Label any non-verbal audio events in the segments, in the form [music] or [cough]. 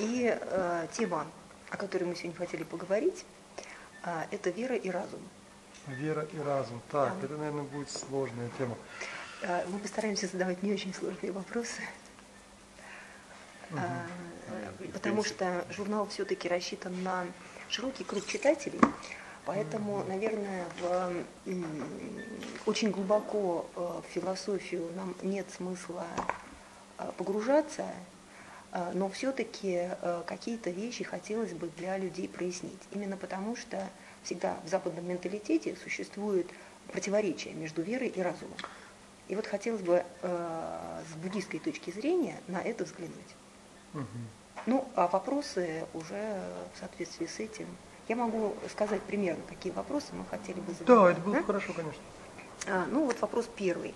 И э, тема, о которой мы сегодня хотели поговорить, э, это вера и разум. Вера и разум. Так, это, наверное, будет сложная тема. Э, мы постараемся задавать не очень сложные вопросы. Э, потому что журнал все-таки рассчитан на широкий круг читателей, поэтому, наверное, в, очень глубоко э, в философию нам нет смысла э, погружаться, э, но все-таки какие-то вещи хотелось бы для людей прояснить. Именно потому, что всегда в западном менталитете существует противоречие между верой и разумом. И вот хотелось бы с буддийской точки зрения на это взглянуть. Угу. Ну, а вопросы уже в соответствии с этим. Я могу сказать примерно, какие вопросы мы хотели бы задать. Да, это было да? хорошо, конечно. А, ну, вот вопрос первый.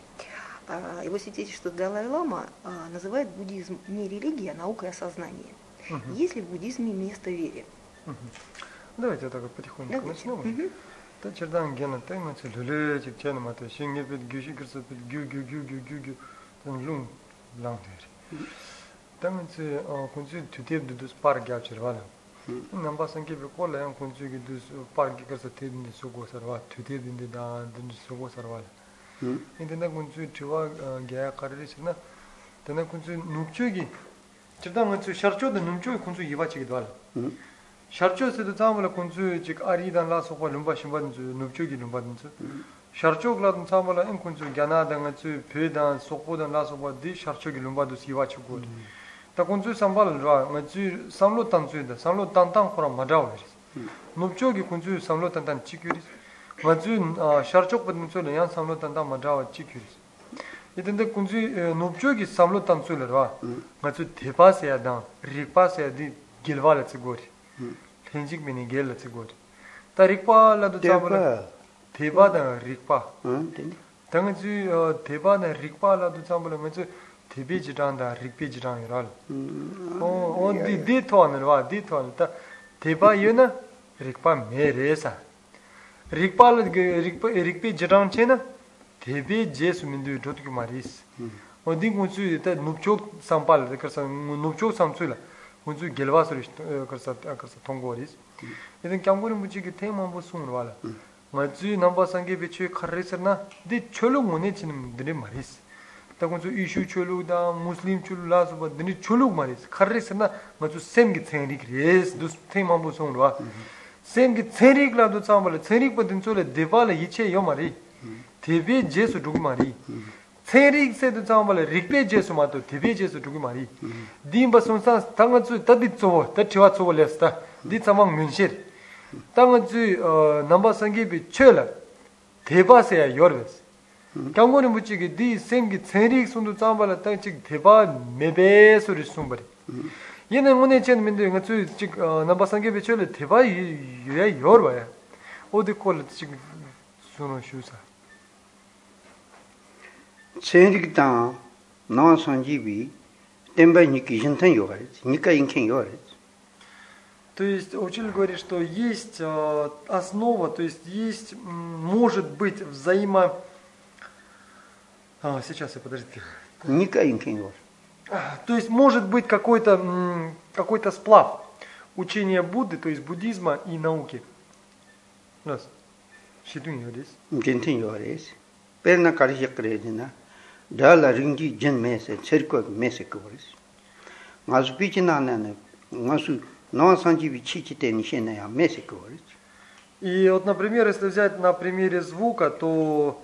Его святейшество Далай-Лама а, называет буддизм не религией, а наукой о сознании. Угу. Есть ли в буддизме место вере? Угу. Давайте так вот потихоньку Давайте. начнем. Угу. Та чердан гена тайма че люле чик чена мата шинге пит гюши кирса пит гю гю гю гю гю гю тан лун 인데나 군주 티와 게야 카르리스나 데나 군주 눕추기 집단 군주 셔르초도 눕추기 군주 이바치기 도알 셔르초스도 참을 군주 직 아리단 라소고 룸바 심바든 주 눕추기 룸바든 주 셔르초글라든 참을 인 군주 갸나단 주 베단 소고단 라소고 디 셔르초기 룸바도 이바치고. 다 군주 삼발 라 맞지 삼로 단주다 삼로 단단 코라 마다오르 눕추기 군주 삼로 단단 치규리 와준 샤르촉 분문소는 양 삼로 단다 맞아 지큐스 이든데 군지 높쪽이 삼로 단소를 와 맞주 대파세야 당 리파세야 디 길발을 쓰고리 텐직 미니 길을 쓰고리 다 리파라도 잡으라 대바다 리파 당지 대바나 리파라도 잡으라 맞주 대비지란다 리피지란이라 어 어디 디토는 와 디토는 다 대바여나 리파 메레사 rikpa rikpe jirang che na tepe je sumindu dhrutu ki maris hmm. ondi kunsu ta nupchok sampa la karsa nupchok samsu la kunsu gelwa surish karsa karsa tongo waris idan hmm. kyamgori muchi ki te mambu sungur wala nga hmm. tsu namba sange pe che karre sar na de cholo ngone chinim dhine maris ta kunsu ishu cholo da muslim cholo la suba dhine cholo maris karre sar na nga tsu sem ki tsengri kres dus te mambu sungur wala songwa semgi tsenrik la du tsambala tsenrik pa din chule deva la yiche yo mari tebe jesu dugu mari tsenrik se du tsambala rikpe jesu mato tebe jesu dugu mari dimba sonsa tanga tsu tadi tsobo ta tiwa tsobo lesta di tsamang munshir tanga tsu namba sangibi chula deva se ya yorves 경고는 묻지기 디 생기 체릭 손도 잡아라 땅직 대바 메베 소리 숨버리 얘는 오늘 전 민들 이거 즉 넘버 상게 비철 대바 유야 요르바야 어디 콜 지금 손을 슈사 체릭 땅 나와 상지비 템바 니키 신탄 요가리 니카 인켄 요가리 То есть учитель говорит, что есть основа, то есть есть, может быть, взаимо А, сейчас я подождите. Никаинкин то есть может быть какой-то какой-то сплав учения Будды, то есть буддизма и науки. Раз. Шитун йорис. Гентин йорис. Перна каришек кредина. Дала ринги джен месе, церковь месе nāwa sāñjī vi chīchi tēni shēnā yā mēsi говорит. И вот, например, если взять на примере звука, то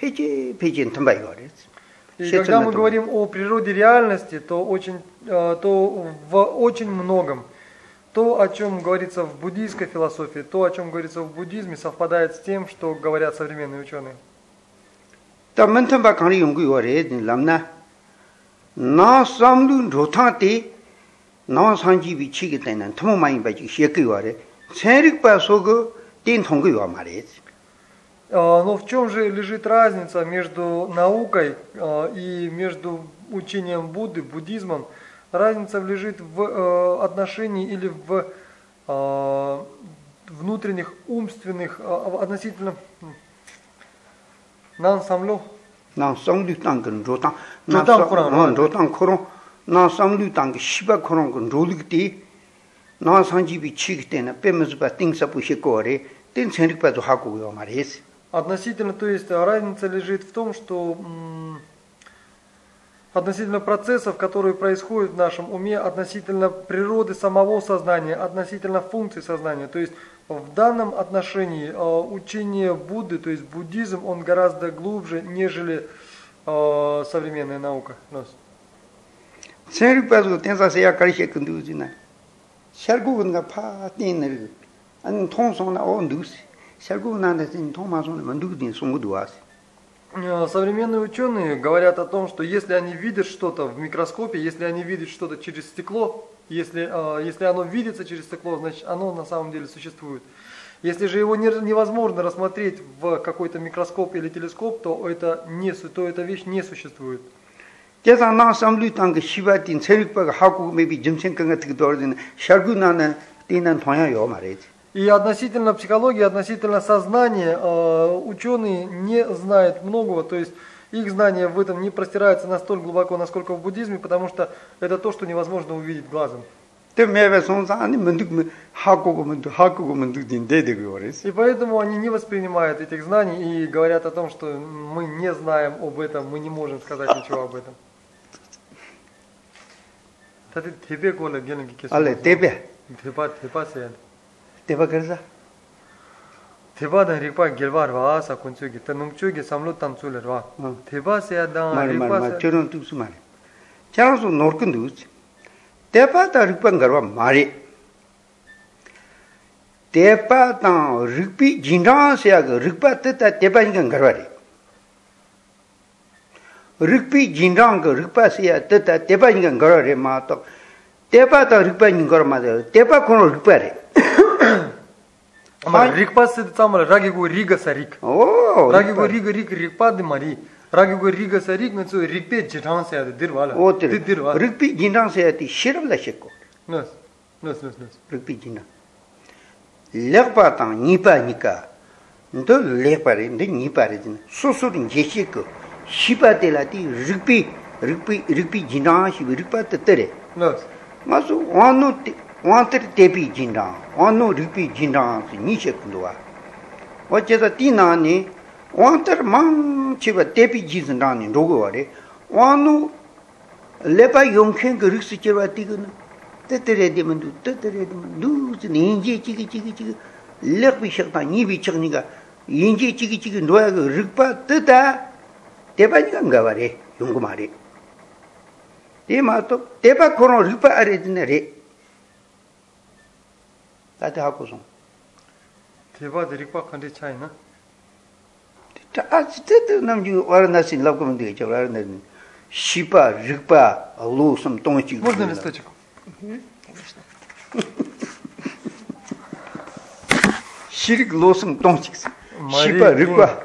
тамбай говорит. И когда мы говорим о природе реальности, то очень э, то в очень многом то, о чем говорится в буддийской философии, то, о чем говорится в буддизме, совпадает с тем, что говорят современные ученые. Там ментам ба на самлу ротати nāwa sāngī Но в чем же лежит разница между наукой а, и между учением Будды, буддизмом? Разница лежит в э, отношении или в а, внутренних умственных а, относительно самло nā sāng lū tāng kī rō tāng Rō tāng khurāng, rō. rō tāng khurāng nā sāng lū tāng kī shibā khurāng kī rō lū kī tī nā sāng jī bī Относительно, то есть разница лежит в том, что относительно процессов, которые происходят в нашем уме, относительно природы самого сознания, относительно функций сознания. То есть в данном отношении э, учение Будды, то есть буддизм, он гораздо глубже, нежели э, современная наука. Ndū sī shār gu Э, Современные ученые говорят о том, что если они видят что-то в микроскопе, если они видят что-то через стекло, если, э, если оно видится через стекло, значит оно на самом деле существует. Если же его не- невозможно рассмотреть в какой-то микроскоп или телескоп, то, это не, то эта вещь не существует. kā hā kū mē bī jim cēn kāngā tīk tō rī tēn shār gu nā nā tēn nā tōng yā yō mā rē sī И относительно психологии, относительно сознания, э, ученые не знают многого, то есть их знания в этом не простираются настолько глубоко, насколько в буддизме, потому что это то, что невозможно увидеть глазом. tē mē bā sōng sā nī mā ndūk mē hā kū gu mā ndūk hā kū gu mā ndūk tīn dē dē gu yō rē sī И поэтому они не воспринимают этих знаний и говорят о том, что мы не знаем об этом, мы не можем сказать ничего об этом. 다들 대배 거를 얘기하는 게 계속. [laughs] ā lē tē bē 대바 대바세 야. tē bā kār sā 대바다 리파 gelbar 와사 군쪽이 또 농쪽이 삼로 탐출을 와. 어. 대바세야다 mā rī mā rī mā 리파세. chō rōng tūk sū mā rī chā rō sō nōr kī ndū sī tē bā tā rīk bā ngā rwa mā rī tē bā tā rīk bī jīn rāng sī yā gā rīk bā tē tā tē bā ngā ngā rwa rī rīk bī jīn rāng gā rīk bā sī yā tē tā tē bā ngā ngā rwa rī mā tō tē bā tā rīk [coughs] 아마 릭파스 참을 라기고 리가사 릭. 오 라기고 리가 릭 릭파드 마리. 라기고 리가사 릭 그래서 릭페 지탕세야 들와라. 오 tē 들와. rīk bī jīn rāng sī yā tī shirab lā shik kō 너스. 너스 너스 너스. rikpi jina. Lekpa tang nipa nika, ndo lekpa re, ndo nipa re jina, susur njeshi ko, shipa te la ti rikpi, rikpi, rikpi jina shibi, rikpa te tere. 너스. Nga su wano wāntar tepi jindāng, wāno rīpi jindāng sī nīshē kunduwa. wā chēsā tī nāni wāntar māṅ chīpa tepi jīsindāng nī rōgwa rē, wāno lepa yōngkhēn kā rīksī chirwa tī kuna, tatarē di mandu, tatarē di mandu, sī nīñjē chīki chīki chīki, lēqbi shaktā, nībi chakni kā, yīñjē chīki chīki nduwa kā rīkpa tatā, tepa nīka ngāwa rē, yōngkumā rē. tē mā tō, tepa kōrō rīkpa arē dīna rē, 다데 하고 좀. 대바 드릭바 컨디 차이나? 다 아지데 남지 와르나시 랍고면 되죠 와르나 시.바 릭바 루섬 동치 뭐든 스타치 시릭 로섬 동치 시바 릭바.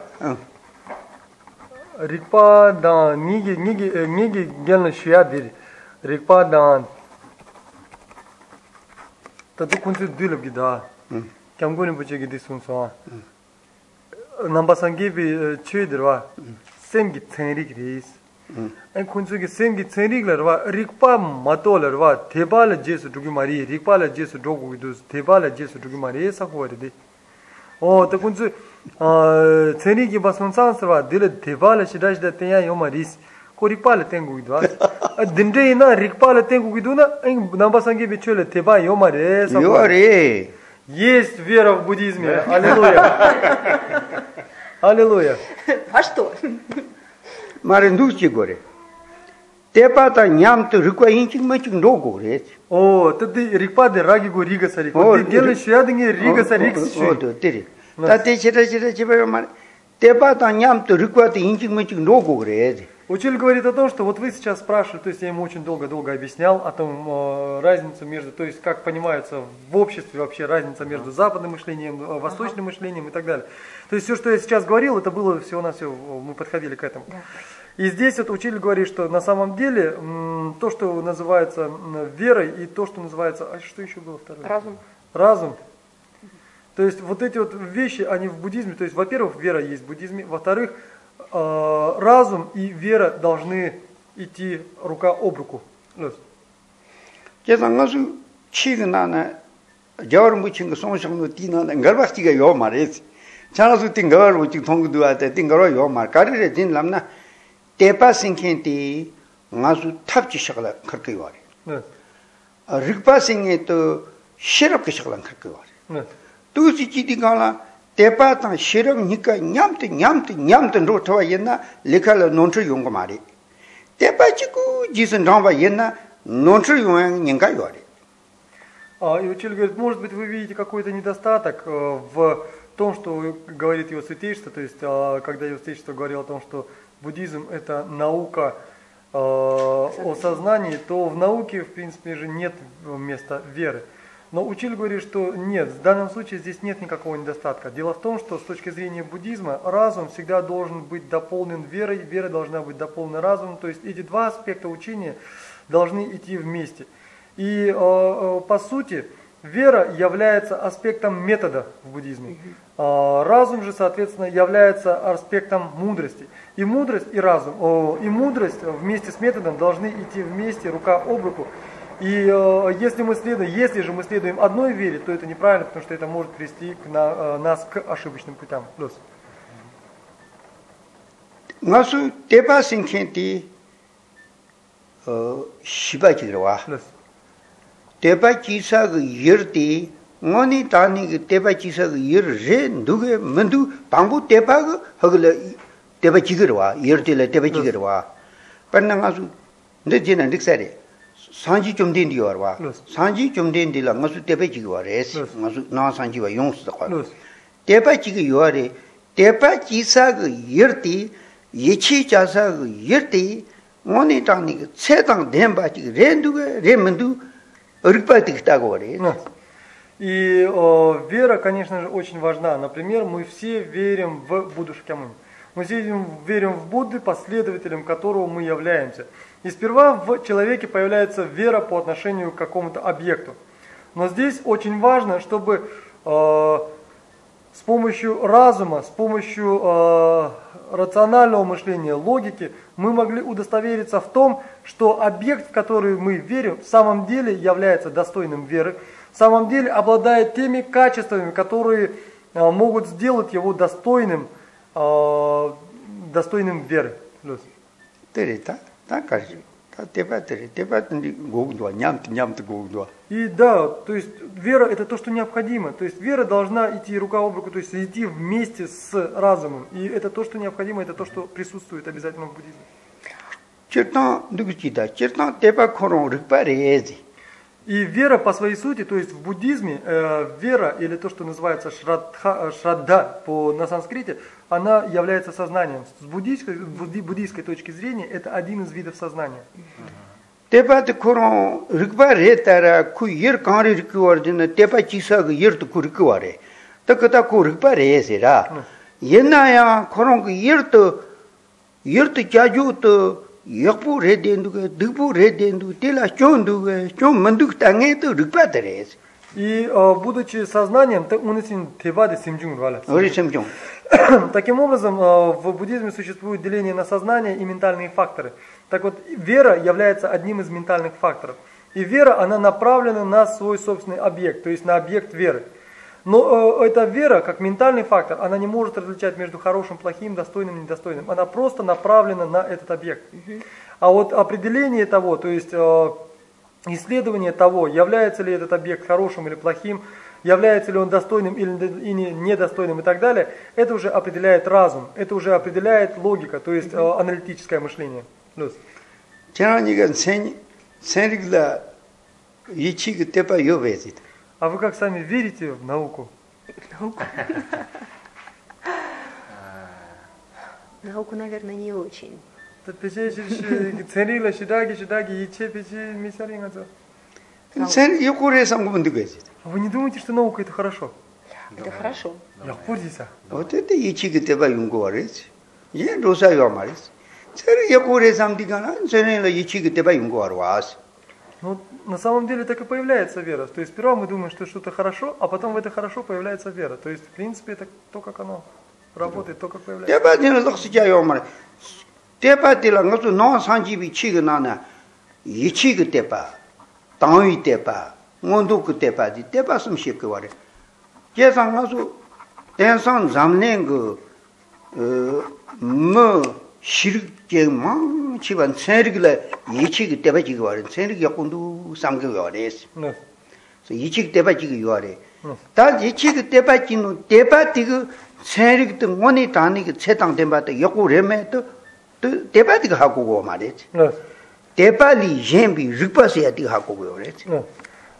릭바 다 니기 니기 니기 겐 슈야디 릭바 다 tato kunzu du labgi da kyamgo nipo chegi di sunswa namba sangi bi che dirwa semgi tsenrik reis an kunzu ki semgi tsenrik larwa rikpa mato larwa theba la je su dugi mari rikpa la je su dogu ki dus theba la je su dugi mari esa kuwa ridi o ta kunzu tsenrik ki ba sunswa sarwa dila theba la shida shida tenya yoma reis ko rikpa le tengu gidwa dindre ina rikpa le tengu gidwa na ing namba sangi bichwe le teba yo ma re yo re yes fear of buddhism hallelujah hallelujah а что маре нучи горе Tepa ta ñam tu rikwa inchik machik no go re. O, tati rikpa de ragi go riga sari. O, gelu shuya dingi riga sari riksi shuya. O, to, tiri. Tati chira chira chibaya mara. Tepa ta ñam tu rikwa ta inchik machik no go re. Учитель говорит о том, что вот вы сейчас спрашивали, то есть я ему очень долго-долго объяснял о том э, разницу между, то есть как понимается в обществе вообще разница между западным мышлением, э, восточным мышлением и так далее. То есть все, что я сейчас говорил, это было всего на все, мы подходили к этому. Да. И здесь вот учитель говорит, что на самом деле м, то, что называется м, верой и то, что называется, а что еще было второе? Разум. Разум. То есть вот эти вот вещи, они в буддизме, то есть, во-первых, вера есть в буддизме, во-вторых, Э, разум и вера должны идти рука об руку. Кеса ngāsū chīga nāna gyāwar mūchīnga sōngshāngnu tī nāna ngarvā chīga yō mārēs. Chāna sū tī ngarvā mūchīg thōngu duwa tā tī ngarvā yō mār. Kārī rē tīn lāmna tēpā sīngkhēn tī ngāsū tāp chī shakla kharka yō rē. Rīkpā sīngkhēn tō shirab kī shakla kharka yō rē. Tū sī chī tī kāla tepa tang shirang nika nyamti nyamti nyamti nru tawa yena lika la nonchir yungu maari. Tepa chiku jisan rangwa yena нонши говорит, может быть, вы видите какой-то недостаток э, в том, что говорит его святейшество, то есть а, когда его святейшество говорил о том, что буддизм – это наука э, о сознании, то в науке, в принципе же, нет места веры. Но учитель говорит, что нет, в данном случае здесь нет никакого недостатка. Дело в том, что с точки зрения буддизма разум всегда должен быть дополнен верой, вера должна быть дополнена разумом. То есть эти два аспекта учения должны идти вместе. И э, э, по сути, вера является аспектом метода в буддизме. А разум же, соответственно, является аспектом мудрости. И мудрость, и разум, и мудрость вместе с методом должны идти вместе, рука об руку. И э, если мы следуем, если же мы следуем одной вере, то это неправильно, потому что это может привести к на- э, нас к ошибочным путям. Плюс. singkhen ti shiba chigirwa. Плюс. Ga yir ti, ngoni tani ga tepa chisa ga yir re nduge mendu bangbu tepa ga hagla tepa chigirwa, yir ti la tepa chigirwa. Parna ngasu nda jina ndiksari, sanji chumden di warwa. Yes. Sanji chumden di la ngasu tepa chigirwa res, Yes. ngasu na sanji wa yongsu da kwa. Плюс. 대파 지기 요아래 대파 지사 그 열띠 예치 자사 그 열띠 오니 당니 그 세당 덴바 지기 렌두가 렌문두 어릭바 득다고 그래. Да. И э, вера, конечно же, очень важна. Например, мы все верим в Будду Шакьямуни. Мы все верим, верим в Будды, последователем которого мы являемся. И сперва в человеке появляется вера по отношению к какому-то объекту. Но здесь очень важно, чтобы э, с помощью разума, с помощью э, рационального мышления, логики, мы могли удостовериться в том, что объект, в который мы верим, в самом деле является достойным веры, в самом деле обладает теми качествами, которые э, могут сделать его достойным, э, достойным веры. Плюс. Да, каждый. Да, дебаты, дебаты гугдуа, нямт, нямт гугдуа. И да, то есть вера это то, что необходимо. То есть вера должна идти рука об руку, то есть идти вместе с разумом. И это то, что необходимо, это то, что присутствует обязательно в буддизме. Чертно, ну, дугчида, чертно, теба корон, рыкпа рези. И вера по своей сути, то есть в буддизме, э, вера или то, что называется шрадха, э, шрадда по, на санскрите, она является сознанием. С буддийской, буддийской точки зрения это один из видов сознания. Тепа ты курон рикба ретара ку ер канри риквар дина тепа чиса га ер ту ку рикваре. Та ката ку рикба ре Я на я курон ку ер ту ер ту чажу ту yakpo re denduge, dikpo re denduge, tela chon duge, chon manduk tange to rikpa. И а, будучи сознанием, ты унесен тевади симджунг валя. симджунг. Таким образом, а, в буддизме существует деление на сознание и ментальные факторы. Так вот, вера является одним из ментальных факторов. И вера, она направлена на свой собственный объект, то есть на объект веры. Но э, эта вера, как ментальный фактор, она не может различать между хорошим, плохим, достойным, недостойным. Она просто направлена на этот объект. А вот определение того, то есть э, исследование того, является ли этот объект хорошим или плохим, является ли он достойным или не- или недостойным и так далее, это уже определяет разум, это уже определяет логика, то есть э, аналитическое мышление. Плюс. 저는 생 생릭라 이치 그 대파 요베지. А вы как сами верите в науку? Науку? [laughs] Науку, наверное, не очень. Вы не думаете, что наука это хорошо? Это хорошо. Вот это ячики тебя говорить. Я роса юмарец. Цели якуре самдигана, цели ячики тебя юнгуарвас. Ну, на самом деле так и появляется вера. То есть сперва мы думаем, что что-то хорошо, а потом в это хорошо появляется вера. То есть, в принципе, это то, как оно работает, то, как появляется. teba 시릭 게망 집안 세릭을 예치기 때바 지기 와래. 세릭 약군도 삼게 와래.스 네 이직 때바 지기 요아래 다 예치기 때바 지노 때바 디그 세릭 등 원이 다니기 세당 된바도 역고 레메 또 때바 디가 하고 고 말했지. 네. 때바리 옌비 릭바스야 디가 하고 고 그랬지.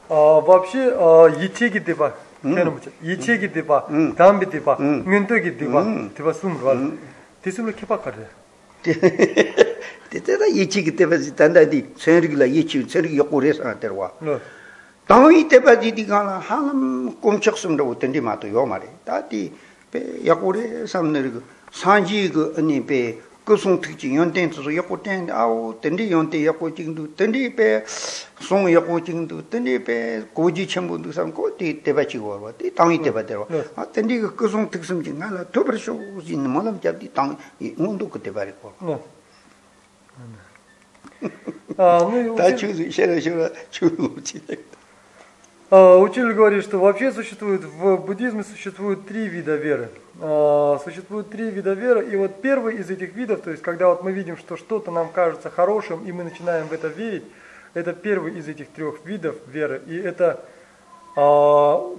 어 법시 어 이치기 때바 내놓지 이치기 때바 담비 때바 면도기 때바 때바 숨을 봐 디숨을 캐박 거래. 대대다 이치 그 대바 단다디 세릭라 이치 세릭 역고 레사 데와 Ну, 당이 대바 디디가 한 꼼짝숨도 어떤디 마도 요 말이 다디 베 역고레 삼네 그 산지 그 아니 베 kusung tikchi yonten tsu yako ten awo tendi yonten yako chingdu tendi pe sung yako chingdu tendi pe goji chenpo ndu sam ko ti teba chigwa wa ti tangi teba derwa tendi kusung tiksum chi nga la tobar sho uzi nimalam jab ti tangi ngundu ku teba rikwa ta chuzu shera shera chuzu uchi Учитель говорит, что вообще существует, в буддизме существует три вида веры – А, существует три вида веры, и вот первый из этих видов, то есть когда вот мы видим, что что-то нам кажется хорошим, и мы начинаем в это верить, это первый из этих трех видов веры, и это а,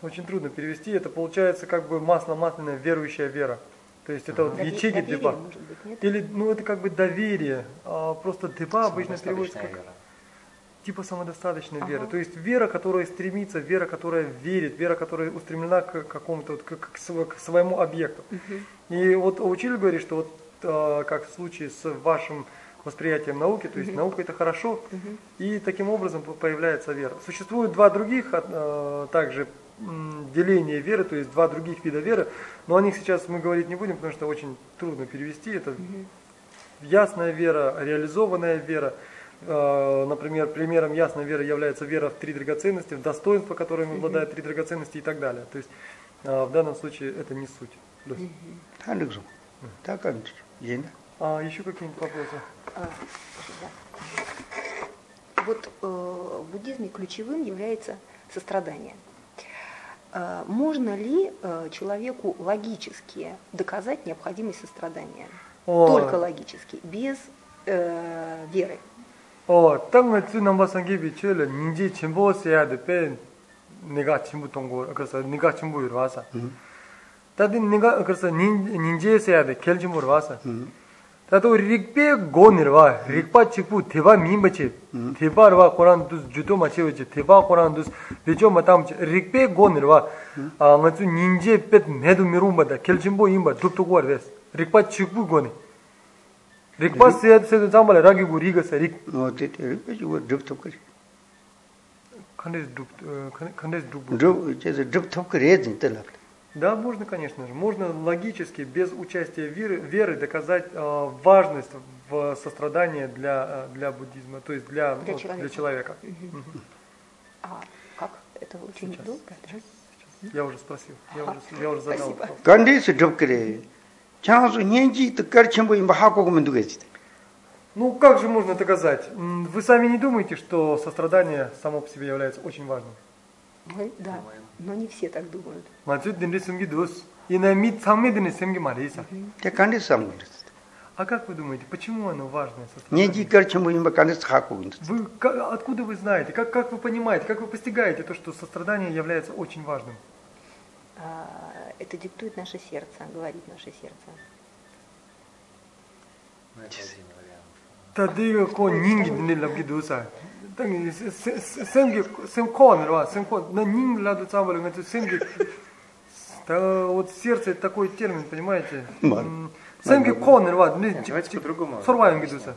очень трудно перевести, это получается как бы масло-масляная верующая вера. То есть это вот Дове- ячейки нет? Или, ну это как бы доверие, а, просто деба обычно переводится как типа самодостаточная вера. То есть вера, которая стремится, вера, которая верит, вера, которая устремлена к какому-то, вот, к, к к своему объекту. И вот учитель говорит, что вот а, как в случае с вашим восприятием науки, то есть наука это хорошо, и таким образом по- появляется вера. Существует два других а, также м, деления веры, то есть два других вида веры, но о них сейчас мы говорить не будем, потому что очень трудно перевести. Это ясная вера, реализованная вера. Э, Э, например, примером ясной веры является вера в три драгоценности, в достоинство, которыми обладает три драгоценности и так далее. То есть э, в данном случае это не суть. Так, А еще какие-нибудь вопросы? А, вот э, в буддизме ключевым является сострадание. Можно ли человеку логически доказать необходимость сострадания? О. Только логически, без э, веры. 어, 땅을 주는 것은 기비 줄을 ninji 진보 써야 돼. 배 내가 진보 동고 그래서 내가 진보로 와서. 다들 내가 그래서 닌 ninji 써야 돼. kel 진보로 와서. 다도 릭베 고니르와 릭파 치부 대바 민바치 대바르와 코란 두스 주도 마치오지 대바 코란 두스 베조 마탐 릭베 고니르와 아 맞주 ninji 펫 메도 미rum바다 kel 진보 임바 둡두고 와르스 릭파 치부 고니 Рикпа се се замбале раги го рига се рик. Но те те рипе го дуб топкари. Кандес дуб кандес дуб. Дуб че дуб топкари един те лап. Да, можно, конечно же. Можно логически, без участия веры, веры доказать э, важность в сострадании для, э, для буддизма, то есть для, для вот, человека. Для человека. А как? Это очень Сейчас. долго, да? Сейчас. Я уже спросил. Я, а, уже, я уже задал. Спасибо. Вопрос. 간데스 줍 그래 장수 년지 또 가르쳐 뭐 하고 그러면 누구지 Ну, как же можно доказать? М, Вы сами не думаете, что сострадание само по себе является очень важным? Мы- да, но не все так думают. 맞죠? 딘리 숨기 두스. 이나 밑 상미드니 생기 말이사. 제 간데스 삼 그랬어 А как вы думаете, почему оно важное сострадание? 년지 가르쳐 뭐 간데스 하고 그랬어 Вы, ка- откуда вы знаете, как, как вы понимаете, как вы постигаете то, что сострадание является очень важным? А, это диктует наше сердце, говорит наше сердце. Тады ко нинги дни лапки дуса. Танги сенги сен кон рва сен кон на нинг ладу цамбал гэнцу сенги. Да вот сердце такой термин, понимаете? Сенги кон рва дни. Ну, давайте типа, по-другому. Сорва янги дуса.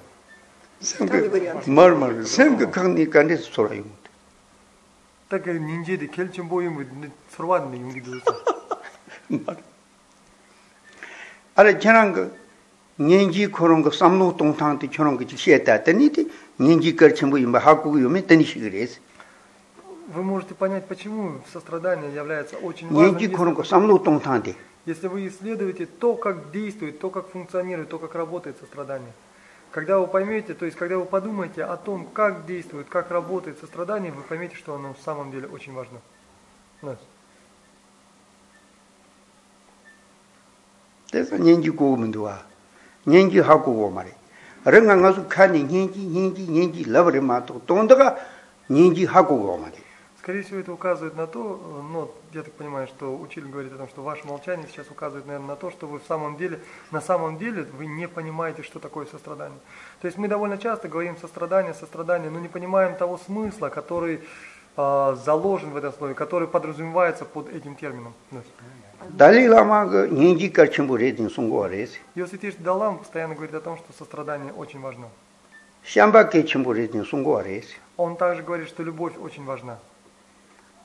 Мармар как канни канни сорва янги. Так э, ниндзя де кельчин боюм э, сорва янги дуса. [laughs] 아래 저런 그 년지 그런 거 삼로 동탕한테 저런 거 지시했다 했더니 년지 걸 전부 이 하고 요면 되니 시그레스. вы можете понять почему сострадание является очень важным 년지 если- 그런 거 삼로 동탕한테 Если вы исследуете то, как действует, то, как функционирует, то, как работает сострадание. Когда вы поймете, то есть когда вы подумаете о том, как действует, как работает сострадание, вы поймете, что оно в самом деле очень важно. Да. 그래서 년기 고문도와 년기 하고 고 말이 랭가 가서 칸이 년기 년기 년기 러버리 마토 돈다가 년기 하고 고 말이 Скорее всего, это указывает на то, э, ну, я так понимаю, что учитель говорит о том, что ваше молчание сейчас указывает, наверное, на то, что вы в самом деле, на самом деле вы не понимаете, что такое сострадание. То есть мы довольно часто говорим сострадание, сострадание, но не понимаем того смысла, который э, заложен в этом слове, который подразумевается под этим термином. Дали Лама не иди к чембуре дин сунгуарес. Йоситиш Далам постоянно говорит о том, что сострадание очень важно. Шамба ке чембуре дин сунгуарес. Он также говорит, что любовь очень важна.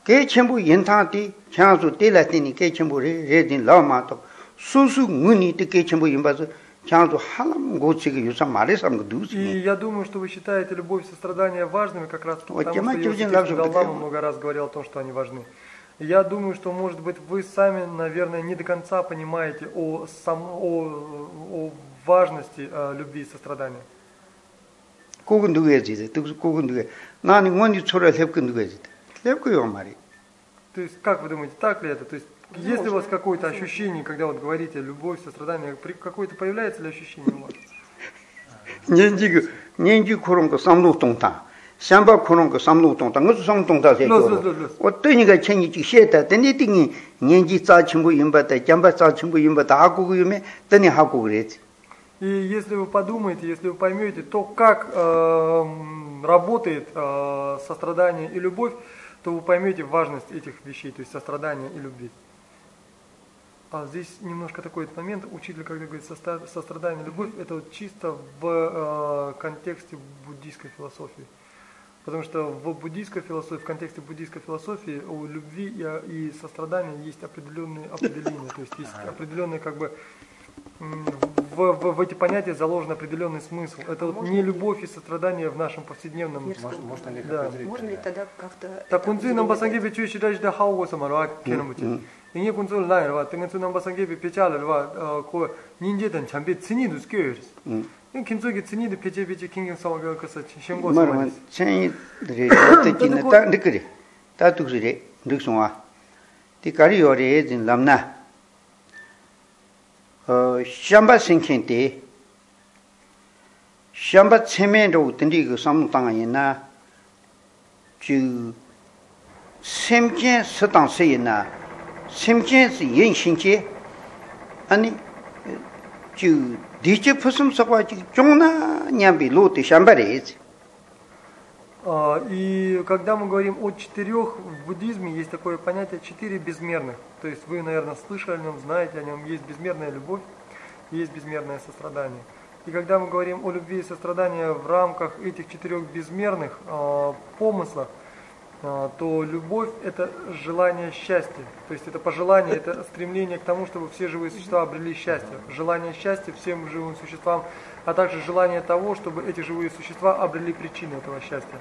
Ке чембу янтанти чанзу тела тени ке чембуре редин лама то сусу муни те ке чембу имбазу чанзу халам гоцеги юса марес сам а дуси. И я думаю, что вы считаете любовь и сострадание важными как раз потому, что Йоситиш Далам много раз говорил о том, что они важны. И Я думаю, что, может быть, вы сами, наверное, не до конца понимаете о, сам, о, о важности э, любви и сострадания. 그건 누구야 지데? 또 그건 누구야? 나는 원이 초를 해고 누구야 지데? 해고요 말이. То есть, как вы думаете, так ли это? То есть, есть ли у вас какое-то ощущение, когда вот говорите любовь, сострадание, при- какое-то появляется ли ощущение у вас? 년지 그 년지 그런 거 삼로 동타. 샴바 그런 거 삼로 동타. 그것도 삼로 동타 세. 러, 러, 러, 러. 어떠니가 챙이 지시했다. 근데 띵이 년지 짜 친구 임바다 잠바 짜 친구 임바다 하고 그러면 더니 하고 그랬지. И если вы подумаете, если вы поймете, то как эм, работает э, сострадание и любовь, то вы поймете важность этих вещей, то есть сострадания и любви. А здесь немножко такой момент, учитель, когда говорит соста- сострадание и любовь, это вот чисто в э, контексте буддийской философии. Потому что в буддийской философии, в контексте буддийской философии у любви и, и сострадания есть определенные определения, то есть есть определенные как бы в, в- в эти понятия заложен определенный смысл. Это вот не любовь и сострадание в нашем повседневном. Может, можно ли их Да. Можно ли тогда? как-то... Так кунцы нам чуй считаешь да хауго самара кенамути. И не кунцул лайн рва, ты кунцу нам басангебе печали рва, ко ниндетан чамбе 긴쪽이 진이도 배제 배제 긴긴 싸워가 그래서 신고 말만 챤이들이 어떻게는 딱 느끼리. 다 두그리 늑송아 티 가리요레 진 람나. 어 샴바 신킨티 샴바 쳔메로 된디 그 삼무 땅아이나? 주 샘켄 스탄세이나? 샘켄스 옌신케 아니 주 디체 푸슴 서과 종나 냠비 로테 샴바레지 А, И когда мы говорим о четырех, в буддизме есть такое понятие четыре безмерных. То есть вы, наверное, слышали о нем, знаете о нем. Есть безмерная любовь, есть безмерное сострадание. И когда мы говорим о любви и сострадании в рамках этих четырех безмерных а, помыслов, а, а, то любовь – это желание счастья. То есть это пожелание, это стремление к тому, чтобы все живые существа обрели счастье. Желание счастья всем живым существам, а также желание того, чтобы эти живые существа обрели причину этого счастья.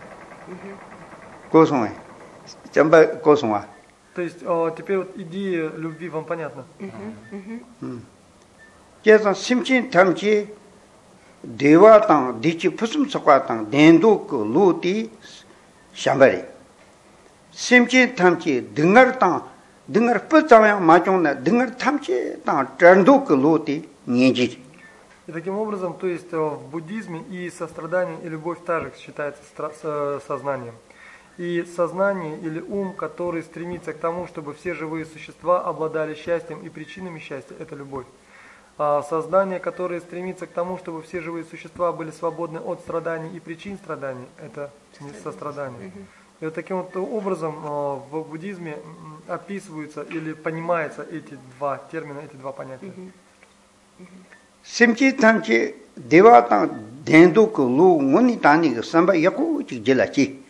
Косума. Чамба косума. То есть а, теперь вот идея любви вам понятна? Чесан симчин тамчи дева танг дичи пусум саква танг денду лу шамбари. 심진 탐지 등어당 등어 뻗자면 마종나 등어 탐지 당 전도 그 루디 니지. И таким образом, то есть э, в буддизме и сострадание, и любовь также считается стра- со- сознанием. И сознание или ум, который стремится к тому, чтобы все живые существа обладали счастьем и причинами счастья, это любовь. А сознание, которое стремится к тому, чтобы все живые существа были свободны от страданий и причин страданий, это не сострадание. И вот таким вот образом в буддизме описываются или понимаются эти два термина, эти два понятия. Симчи танчи дева тан денду ку лу ngoni tani gu samba yaku chi jela chi.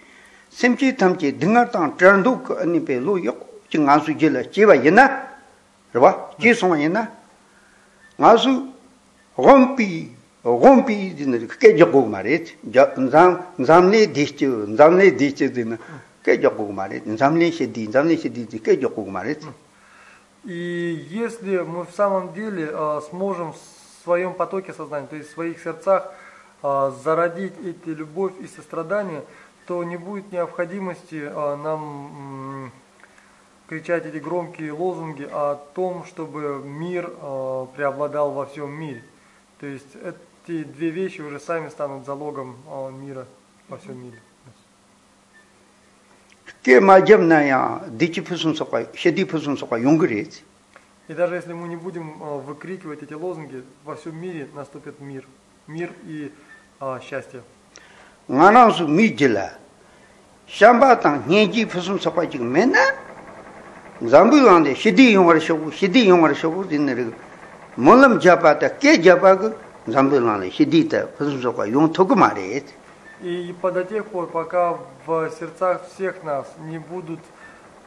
Simchi tamchi dingar tang trandu gu ani pe lu yaku chi nga su jela chi wa yina, rwa, chi song yina. Nga su gompi gompi dina ke jaku ma re nzamli dishchi nzamli dishchi dina ke jaku ma re nzamli shidi nzamli shidi ke jaku ma re И если мы в самом деле а, сможем в своем потоке сознания, то есть в своих сердцах, а, зародить эти любовь и сострадание, то не будет необходимости а, нам кричать эти громкие лозунги о том, чтобы мир а, преобладал во всем мире. То есть эти две вещи уже сами станут залогом мира во всем мире. И даже если мы не будем выкрикивать эти лозунги, во всем мире наступит мир. Мир и 아, счастье. 나나스 미질라. 샴바탄 녜지 푸숨 서파지 메나. 잠부한데 시디 용어를 쇼고 시디 용어를 쇼고 dinner. 몰람 잡아다 깨 잡아고 Замбилана хидита посмсока ён токмарет. И по до тех пор, пока в сердцах всех нас не будут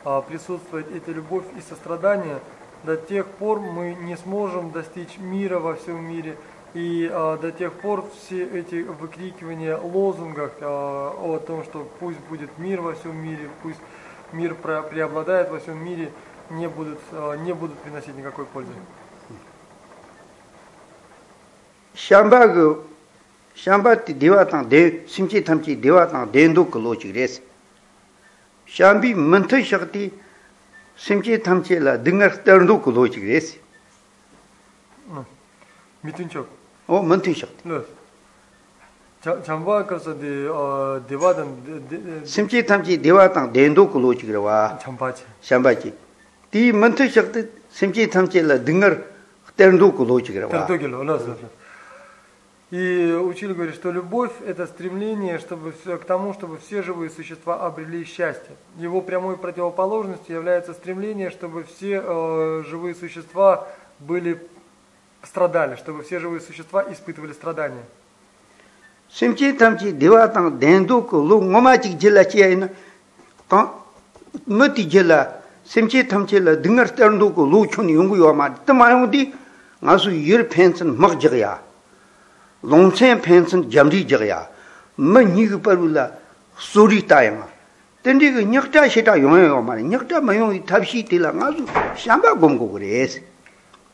а, присутствовать эта любовь и сострадание, до тех пор мы не сможем достичь мира во всем мире. И а, до тех пор все эти выкрикивания лозунгов а, о том, что пусть будет мир во всем мире, пусть мир преобладает во всем мире, не будут, а, не будут приносить никакой пользы. shamba gu shamba ti dewa tang de simchi thamchi dewa tang dendu ku lo chig res. Shambi mantha shakti simchi thamchi la dingar tarndu ku lo chig res. Mm. Mitin chok. O mantha shakti. No chamba ka sa de dewa dan simchi thamchi dewa tang dendu ku lo chig wa chamba chi. Shamba chi. Ti mantha shakti simchi thamchi la dingar tarndu ku lo chig wa tarndu ki lo la И учитель говорит, что любовь – это стремление чтобы все, к тому, чтобы все живые существа обрели счастье. Его прямой противоположностью является стремление, чтобы все э, живые существа были страдали, чтобы все живые существа испытывали страдания. Симчи тамчи дива танг денду лу ngoма chik jila chi ayina kan mati jila simchi tamchi la dingar tarndu ku lu chun yungu yuwa ma jigya longchen pension jamri jiya mani gu parula suri tayama tendi gu nyakta shita yongyo ma nyakta mayo tabshi tila ngasu shamba gomgo gres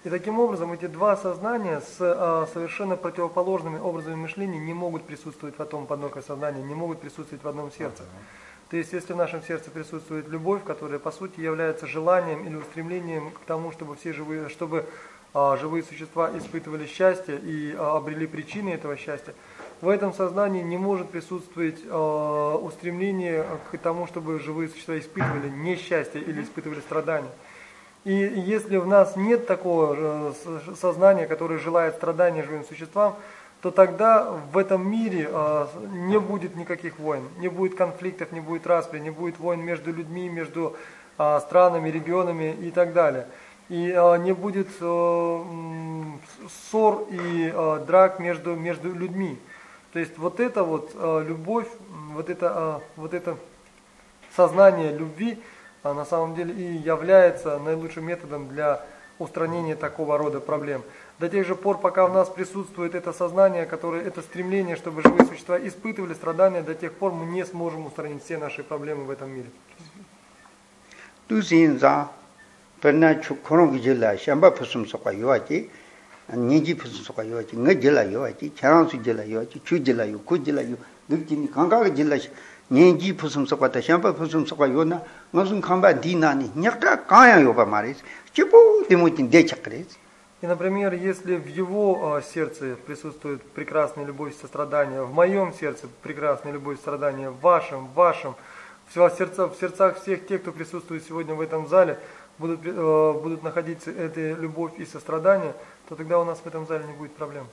И таким образом эти два сознания с а, совершенно противоположными образами мышления не могут присутствовать в одном потоке сознания, не могут присутствовать в одном сердце. То есть, если в нашем сердце присутствует любовь, которая по сути является желанием или устремлением к тому, чтобы все живые, чтобы живые существа испытывали счастье и а, обрели причины этого счастья, в этом сознании не может присутствовать а, устремление к тому, чтобы живые существа испытывали несчастье или испытывали страдания. И если в нас нет такого э, сознания, которое желает страдания живым существам, то тогда в этом мире не будет никаких войн, не будет конфликтов, не будет распри, не будет войн между людьми, между странами, регионами и так далее. И не будет ссор и драк между, между людьми. То есть вот это вот любовь, вот это, вот это сознание любви, а на самом деле и является наилучшим методом для устранения такого рода проблем. До тех же пор, пока в нас присутствует это сознание, которое, это стремление, чтобы живые существа испытывали страдания, до тех пор мы не сможем устранить все наши проблемы в этом мире. Nyeji pusu suka yuwachi, nga jila yuwachi, charansu jila yuwachi, chu jila yu, ku jila yu, dukjini, kankaga jila nyenji pusum sokwa ta shenpa pusum sokwa yo na nga sun kamba di na ni nyakta kaya yo pa ma res chibu dimu tin de chak res И, например, если в его сердце присутствует прекрасная любовь и сострадание, в моем сердце прекрасная любовь и сострадание, в вашем, в вашем, в, сердца, в сердцах всех тех, кто присутствует сегодня в этом зале, будут, будут находиться эта любовь и сострадание, то тогда у нас в этом зале не будет проблем.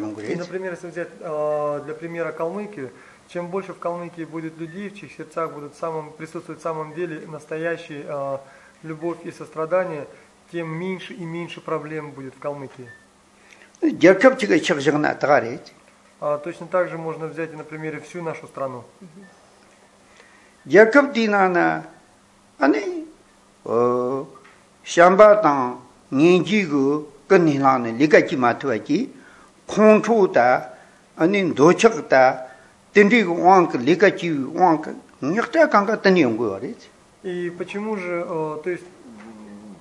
yong Например, если взять для примера Калмыкию, чем больше в Калмыкии будет людей, в чьих сердцах будут самым, присутствовать в самом деле настоящие э, любовь и сострадание, тем меньше и меньше проблем будет в Калмыкии. А, точно так же можно взять и на примере всю нашу страну. Яков Динана, они э, Шамбатан, Ниндзигу, Каниланы, Лигати Матвати, Кончута, они Дочакта, Тендик Ванг, Лигати Ванг, Нихта Канга Таньонгу говорит. И почему же, э, то есть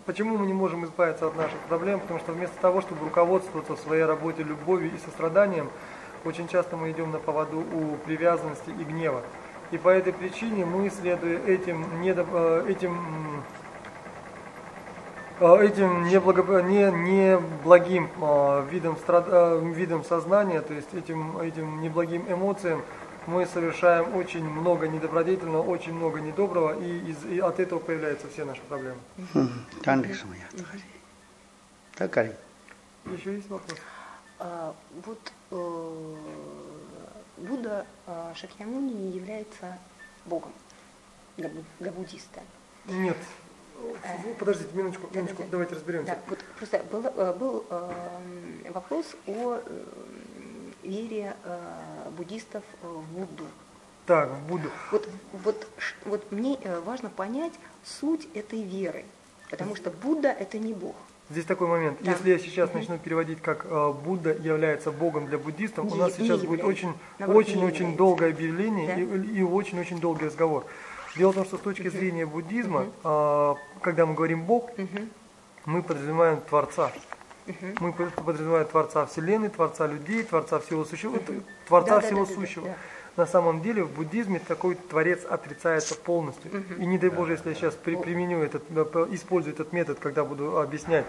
почему мы не можем избавиться от наших проблем? Потому что вместо того, чтобы руководствоваться в своей работе любовью и состраданием, очень часто мы идем на поводу у привязанности и гнева. И по этой причине мы, следуя этим, недо- э, этим, э, этим неблаго- не, неблагим э, видом, страд- видом сознания, то есть этим, этим неблагим эмоциям, мы совершаем очень много недобродетельного, очень много недоброго, и, из, и от этого появляются все наши проблемы. Еще есть вопрос? А, вот э, Будда а, Шакьямуни является Богом для, буддиста. Нет. Э. Подождите, минуточку, минуточку, давайте разберемся. Да, вот просто был, э, был вопрос о вере э, буддистов э, в Будду. Так, буду. Вот, вот, ш- вот мне э, важно понять суть этой веры, потому что Будда это не бог. Здесь такой момент. Да. Если я сейчас начну переводить, как э, Будда является Богом для буддистов, у Не- нас не сейчас будет очень, Наоборот, очень-очень является. долгое объявление Да. и, очень-очень долгий разговор. Дело в том, что с точки зрения буддизма, э, когда мы говорим Бог, Мгм. мы подразумеваем Творца. Мы под- подразумеваем Творца Вселенной, Творца людей, Творца всего сущего, Творца Да, да, всего да, да, да, сущего. да. На самом деле в буддизме такой Творец отрицается полностью. И не дай Боже, если я сейчас при- применю этот, э, использую этот метод, когда буду объяснять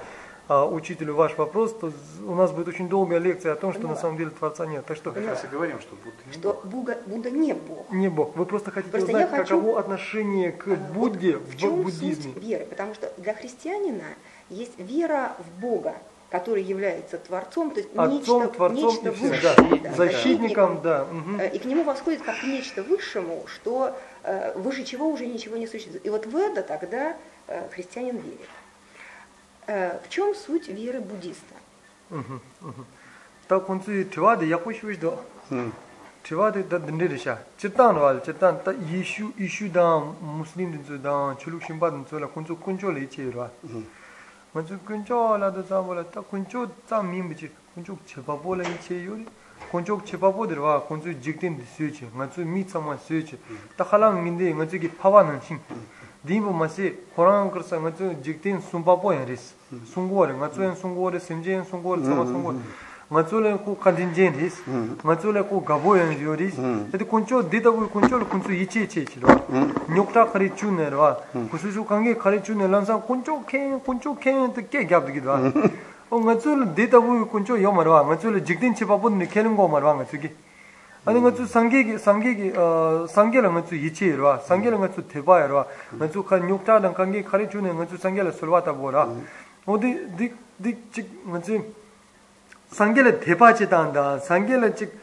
а, учителю ваш вопрос, то у нас будет очень долгая лекция о том, что на самом деле Творца нет. Так что Как раз и говорим, что Будда не Что Будда, Будда не бог. не Бог. Вы просто хотите Просто узнать, хочу- каково отношение к Будде В в чем буддизме. суть веры? Потому что для христианина есть вера в Бога, который является Творцом, то есть Отцом, нечто, Творцом нечто высшее, да. да, Защитником, да. мгм. Э, И к нему восходит как к нечто высшему, что э, выше чего уже ничего не существует. И вот в это тогда э, христианин верит. В чем суть веры буддиста? Tā kuñcī tīwā dī yākū shūsh dō, 응. tīwā dī dā dindī rī shā, 먼저 근처 알아도 잡으라. 딱 근처 짬 민부지. 근처 제바보라 이체 요리. 근처 제바보들 와 근처 직된 수치 맞죠 미참마 수치 딱 하랑 민데 맞죠기 파바는 신. 디부 마시 호랑 그래서 맞죠 직된 숨바보 야리스 숨고를 맞죠 숨고를 심진 숨고를 잡아 숨고를 nga tsu le ku kantin jen ris, hmm. nga tsu le ku gabo yang yo ris, hmm. tati kuncho dita ku kuncho le kuncho ichi ichi ichi rwa, hmm. nyokta kari chu ne rwa, kusushu kange kari chu ne lansan kuncho ken, kuncho ken te ke gyab dikid rwa. O nga tsu le dita ku kuncho yo marwa, nga tsu le jikdin chi papu ne kelen go marwa nga tsu ki. Ani nga tsu sangge ki, sangge ki, sangge la nga tsu ichi rwa, sangge la nga tsu teba ya rwa, nga tsu ka nyokta dan kange kari chu ne nga tsu sangge la sulwa tabo rwa. O di, di, di, chik, nga tsu, 상계를 대바지다 한다. 상계를 즉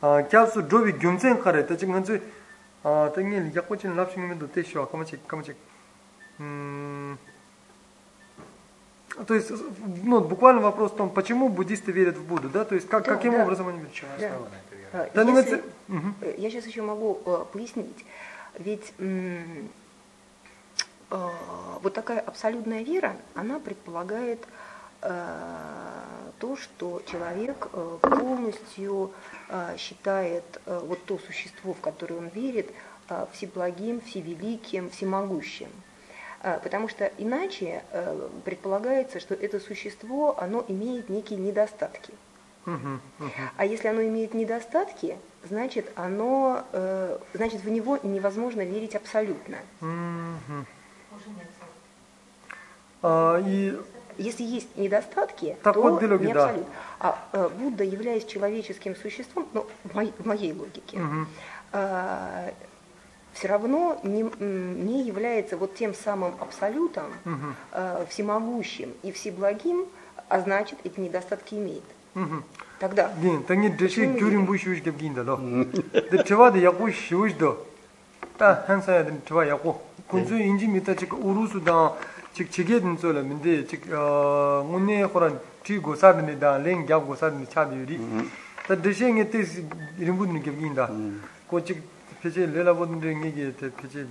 아, 갸수 로비 경쟁 카레 때 지금 현재 아, 땡일 약고진 랍싱면도 되시와. 까마치 까마치. 음. То есть, ну, буквально вопрос в том, почему буддисты верят в Будду, да? То есть, как, Да, каким да. образом они верят? Чем Да. основана эта вера? Э, Да, ну, если- это- мгм. э, Я сейчас еще могу э, пояснить. Ведь м, э, вот такая абсолютная вера, она предполагает э, то, что человек э, полностью э, считает э, вот то существо, в которое он верит, э, всеблагим, всевеликим, всемогущим. Э, Потому что иначе э, предполагается, что это существо, оно имеет некие недостатки. А если оно имеет недостатки, значит, оно, э, значит, в него невозможно верить абсолютно. А, и если есть недостатки, так то вот, не да. А э, Будда, являясь человеческим существом, ну, в, моей, в моей логике, угу. э, а, все равно не, не является вот тем самым абсолютом, угу. э, всемогущим и всеблагим, а значит, эти недостатки имеет. Угу. Тогда. Гин, танги деши гюрим бу шуиш гем гин да ло. Де чва де яку шуиш до. Да, хансая де чва яку. Кунзу инжи мита чик урусу да chik chige dinso la minde chik ngune khoran tri gosar dine da len gyab gosar dine chadi yuri mm-hmm. ta dreshe nge te rinpo dine gyab ginda. Mm-hmm. Ko chik peche lela bodin dine nge ge te peche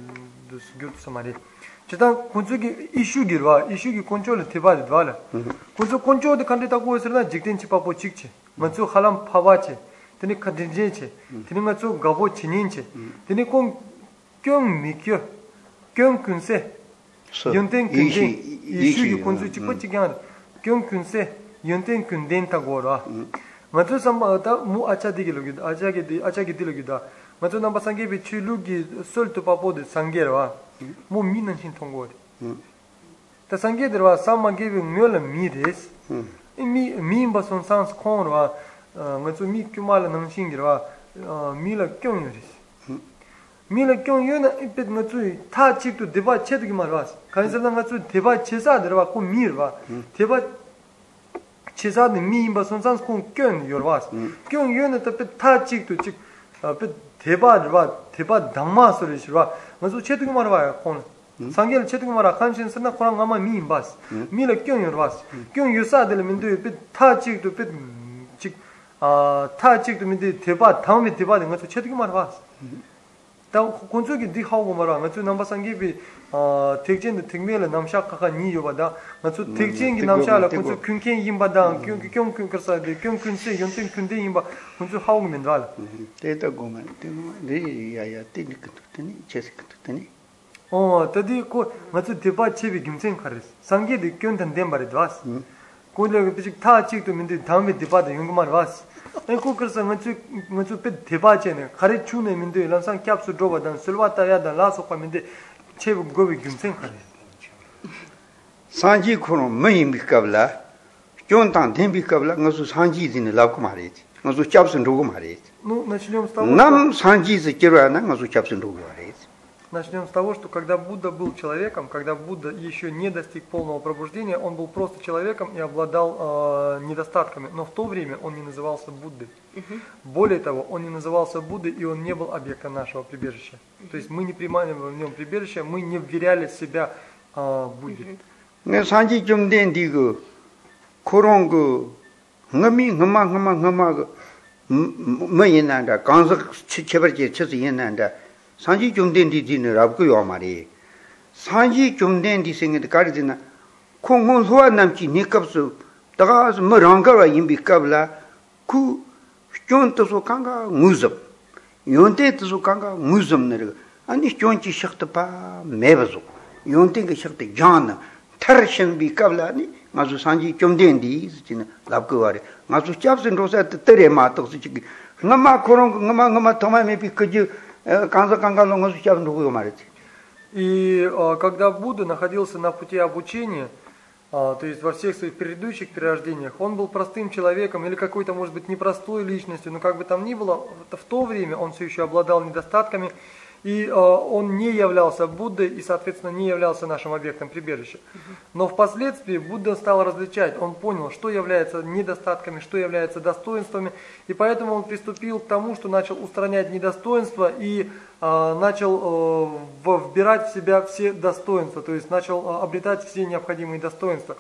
gyot samari chita kuncho ki ishu girwa, ishu ki kuncho la teba didwa la. Kuncho kuncho de kante tako esra na jikten chi papo chik che. Mm-hmm. Manchu khalam pawa che. Tene kadinje che. Tene nga cho gabo chinin che. Tene kong kyong mikyo kyong kunse yonten kunden yishu yu kunzu chikpa chikyaan kyon kunse yonten kunden ta gora matru samba ata mu acha digi lo gida acha gidi acha gidi lo gida matru namba sangye be chu lu gi sol tu papo de sangye ra mu mi nan shin tong gore ta sangye de ra sama ge be ngyo la mi des mi mi ba son sans kon ra ngatsu mi kyuma la nang shin gi ra mi la kyon yo des mīla kyōng yō na ipit ngā tsū tā chīk tu dēbā chē tu kī mā rwās kāñi sāb ngā tsū dēbā chē sā dhā rwā kō mī rwā dēbā chē sā dhā mī yīmbā sōn sāns kōng kyōng yō rwās kyōng yō na tā pit tā chīk tu chīk pit dēbā rwā dēbā dhāngmā sō rī shirwā ngā tsū chē tu kī mā rwā yā kōn sāngyā chē tu kī mā rwā kāñi shēn sā na khurā ngā mā mī yīmbā sī mīla kyōng yō rwās kyōng yō sā dhā rā mī tu pit tā chīk tu pit chīk tā chīk tu mī tu dēbā dhāng mī dēbā dhā ngā tsū chē tu kī mā rwās 다 콘조기 디 하고 말아. 맞추 넘버 상기비 어 택진 택메라 남샤 카카 니 요바다 맞추 택진기 남샤라 콘조 큁켄 임바다 큁큁 큁커사 디 큁큁세 연튼 큁데 임바 콘조 하고 민달 데이터 고만 데 야야 테크닉 뜻니? 체스 뜻니? 어 더디 코 맞추 디바 치비 김생 카레스. 상기 디 큁던 덴 바레 드와스 콘레 비직 타 치도 민데 다음에 디바다 용마르 와스 에 코크서 먼저 먼저 때 대바제네 가래 추네 민데 람상 캡스 드로바단 슬바타야다 라소파 민데 체브 고비 김생 가래 산지 코노 메이 미캅라 쫀탄 덴비캅라 ngsu 산지 딘 라고 말해 ngsu 캡스 드로고 말해 노 나실럼 스타 남 산지스 제라나 ngsu 캡스 드로고 말해 Начнем с того, что когда Будда был человеком, когда Будда еще не достиг полного пробуждения, он был просто человеком и обладал э, недостатками. Но в то время он не назывался Буддой. Более того, он не назывался Буддой, и он не был объектом нашего прибежища. То есть мы не принимали в нем прибежище, мы не вверяли себя э, Будде. 네 산지 좀 된 디고 코롱 그 ngami ngama ngama ngama 그 뭐이나다 간석 체버지 쳐서 이나다 산지 좀 된 디디는 라고 요 말이 산지 좀 된 디생의 가르지나 콩콩 소화 남지 니값수 다가서 뭐 랑가와 임비값라 그 쫀도서 강가 무섭 용대도서 강가 무섭 내려 아니 쫀치 식도파 매버서 용대가 식도 잔나 타르신 비값라니 마주 산지 좀 된디 지나 라고 말이 마주 잡선 로사 뜨레 마떡스 지기 ngama koron ngama ngama thoma me pi kji kanza kanga lo ngasu chab ndu 말이지 И а, когда Будда находился на пути обучения, а, то есть во всех своих предыдущих перерождениях, он был простым человеком или какой-то, может быть, непростой личностью, но как бы там ни было, в то время он все еще обладал недостатками, и э, он не являлся Буддой и, соответственно, не являлся нашим объектом прибежища. Но впоследствии Будда стал различать, он понял, что является недостатками, что является достоинствами, и поэтому он приступил к тому, что начал устранять недостоинства и э, начал э, вбирать в себя все достоинства, то есть начал э, обретать все необходимые достоинства.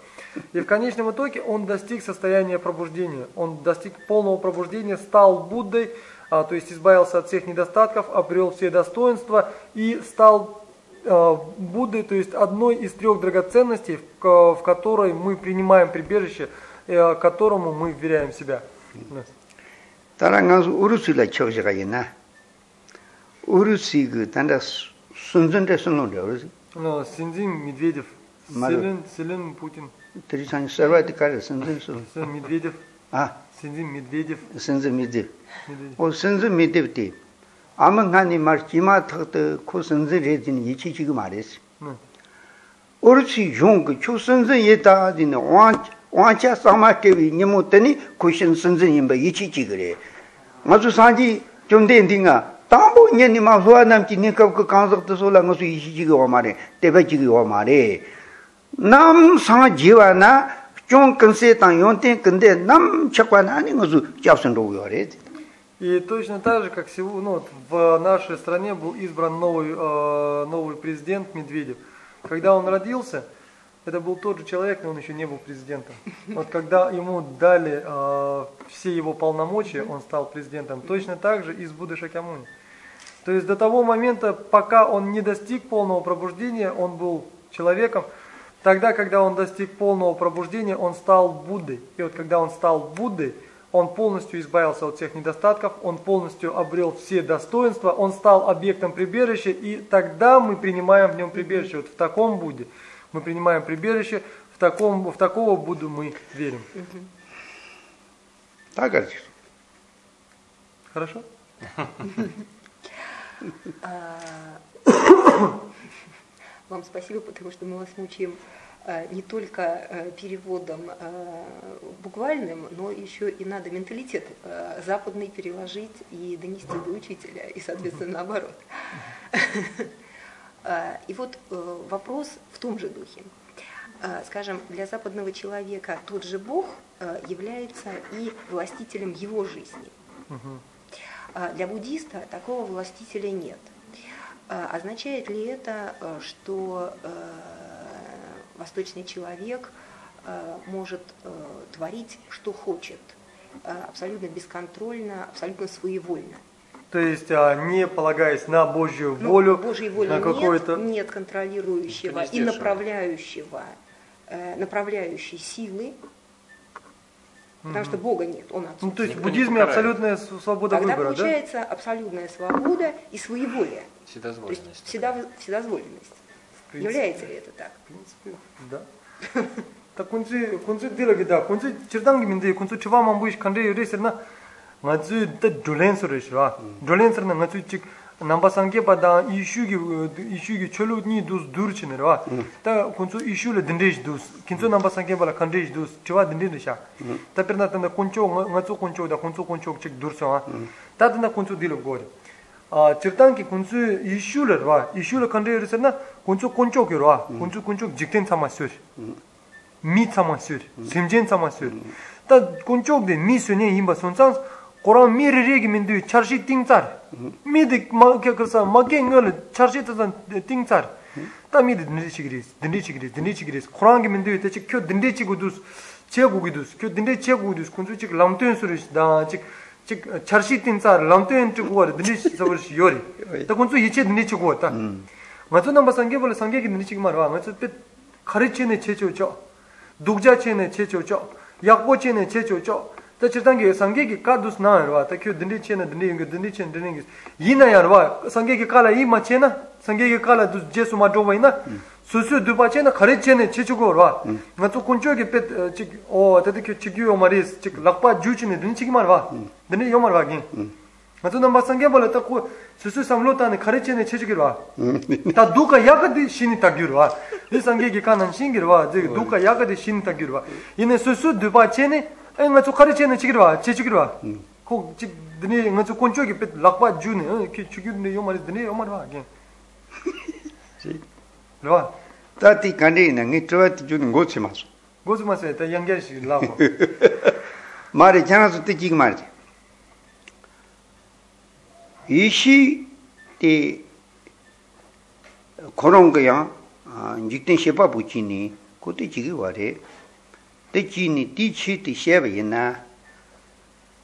И в конечном итоге он достиг состояния пробуждения, он достиг полного пробуждения, стал Буддой, то есть избавился от всех недостатков, обрел все достоинства и стал а, Буддой, то есть одной из трех драгоценностей, в, в которой мы принимаем прибежище, э, которому мы вверяем себя. 따라가서 우르스라 쳐지가 있나 우르시 그 단다 순전대 선로 되어지 Но Синдзин Медведев, Мадам. Селен, Селен Путин, 드리산 서바이트 카르 순전 선 Селен Медведев, 아 Синдзин Медведев, 선전 미드 Медведев. o senzu mi debdi ama ngani mar jima thakta ko senzu redzin ichi chiga mares oruchi yung ki chu senzu yeta dine wancha sama tewi nimu tani kushin senzu yinba ichi chiga re nga su sanji chomden dinga tambo nyani ma suwa namchi nikab ka kansak sola nga su ichi chiga wa mare teba chiga wa mare nam sang jiwa na chung kanse tang yon ten kande nam chakwa na ani nga su chapsan rogo yo re И точно так же, как ну, в нашей стране был избран новый, э, новый президент Медведев. Когда он родился, это был тот же человек, но он еще не был президентом. Вот когда ему дали э, все его полномочия, он стал президентом. Точно так же и с Будды Шакьямуни. То есть до того момента, пока он не достиг полного пробуждения, он был человеком. Тогда, когда он достиг полного пробуждения, он стал Буддой. И вот когда он стал Буддой, он полностью избавился от всех недостатков, он полностью обрел все достоинства, он стал объектом прибежища, и тогда мы принимаем в нем прибежище. Вот в таком Будде мы принимаем прибежище, в, таком, в такого Будду мы верим. Так говоришь. Хорошо? [coughs] Вам спасибо, потому что мы вас мучаем э, не только э, переводом э, буквальным, но еще и надо менталитет западный переложить и донести до учителя, и, соответственно, наоборот. [laughs] И вот вопрос в том же духе. Скажем, для западного человека тот же Бог является и властителем его жизни. Для буддиста такого властителя нет. Означает ли это, что восточный человек может творить, что хочет, абсолютно бесконтрольно, абсолютно своевольно? То есть, а, не полагаясь на Божью Ну, волю, Божьей воли на какое-то... нет, нет контролирующего и направляющего, э, направляющей силы, потому что Бога нет, Он Ну, отсутствует. то есть в Никто буддизме абсолютная свобода Тогда выбора, да? получается абсолютная свобода и своеволие, то есть Вседозволенность. всегда, вседозволенность. является ли это так? В принципе, да. Так кунци кунци дила гида кунци чирданги минде кунци чива мамбуиш канде юрисна ngazü de dolens rishwa dolens na ngazü chik namba sangge pa da issue gi issue gi cholu ni dus dur chinera wa. Ta kunchu issue le dindish dus. Kinchu namba sangge pa la kandish dus. Chiwa dindin sha ta perna ta kunchu ngazü kunchu da kunchu kunchu chik dur sa ta ta kunchu dilo gore 직단기 군수 이슈를 와 이슈를 컨트롤해서나 군수 군쪽으로 와 군수 군쪽 직된 참았어 미 참았어 심진 참았어 다 군쪽데 미스네 임바 손상 고랑 미르리기 민두 차르시 띵짤 미디 마게 그래서 마게 걸 차르시던 띵짤 다 미디 딘디치기리스 딘디치기리스 딘디치기리스 고랑기 민두 대체 켜 딘디치고두스 제고기두스 켜 딘디 제고기두스 군수직 람트엔스르스 다직 즉 eh, charshi tinsa lamten chukwa dhini sabar yori. Ta kunzu yiche dhini chukwa ta. Hmm. Ngatsu namba sangye bola sangye ki dhini chikma rwa ngatsu pe khari che ne che cho cho dukja che ne che cho cho yakbo che ne che cho cho tā chirtāngi sāngi ki kā dus nā yarwa, tā kio dindi che na dindi yungi, dindi che na dindi yungi, yī na yarwa, sāngi ki kāla yī ma che na, sāngi ki kāla dus je su ma dhōwa yī na, sūsū dhūpa che na khari che na che chukho yarwa, ngā tsu kunchō ki pet, eh, chik, o, tā tā kio chik yu yo maris, chik lakpa jū chi na dindi chik marwa, dindi yo marwa ki. ngā tsu nāmbā sāngi bala tā ku sūsū samlo tā na khari che na che chukho yarwa, tā dhūka yakadi shini tā gyur yarwa, yī sāngi ki kā nan shingi yarwa, dhūka yakadi shini tā gyur yarwa, yī na sūsū dhūpa che na, 아니 맞아 가르치는 지기로 지지기로 와. 코 드니 맞아 콘초기 빛 락바 주네. 이렇게 죽이는 요 말이 드니 요 말이 와. 지. 로아. 따티 간디나 니 트와티 주는 고치 마스. 고치 마스 다 양게시 라고. [laughs] 말이 장아서 뜨기 말이지. 이시 때 그런 거야. 아, 직된 셰파 부치니 그때 지기 와래. te chi ni ti chi ti sheba yina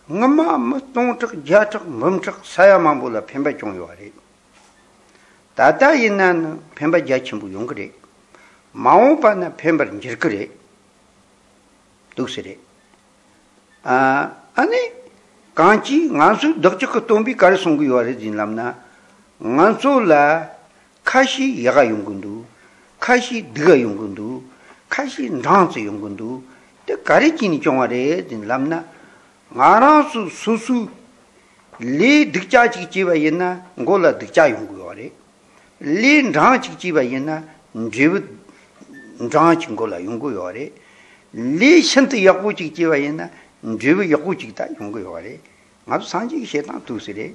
ngama ma tong chak ja chak mum chak saya mambu la phenpa chong yuwa re. Tata yina na phenpa ja chimbu yung kare mao pa na phenpa njir kare duksi re. Ane kanchi ngansu dakchak tombi kare songu yuwa re zinlam na. Ngansu la kashi yaga yung kundu kashi diga yung kundu kashi nangzi yung kundu te kari kini kyongwa re zin lamna nga rang su su su le dikcha chik chiba yena ngo la dikcha yungu yo re le ndrang chik chiba yena njibu ndrang chik ngo la yungu yo re le shanta yakbu chik chiba yena njibu yakbu chik ta yungu yo re nga tu sanji ki shetan tu si re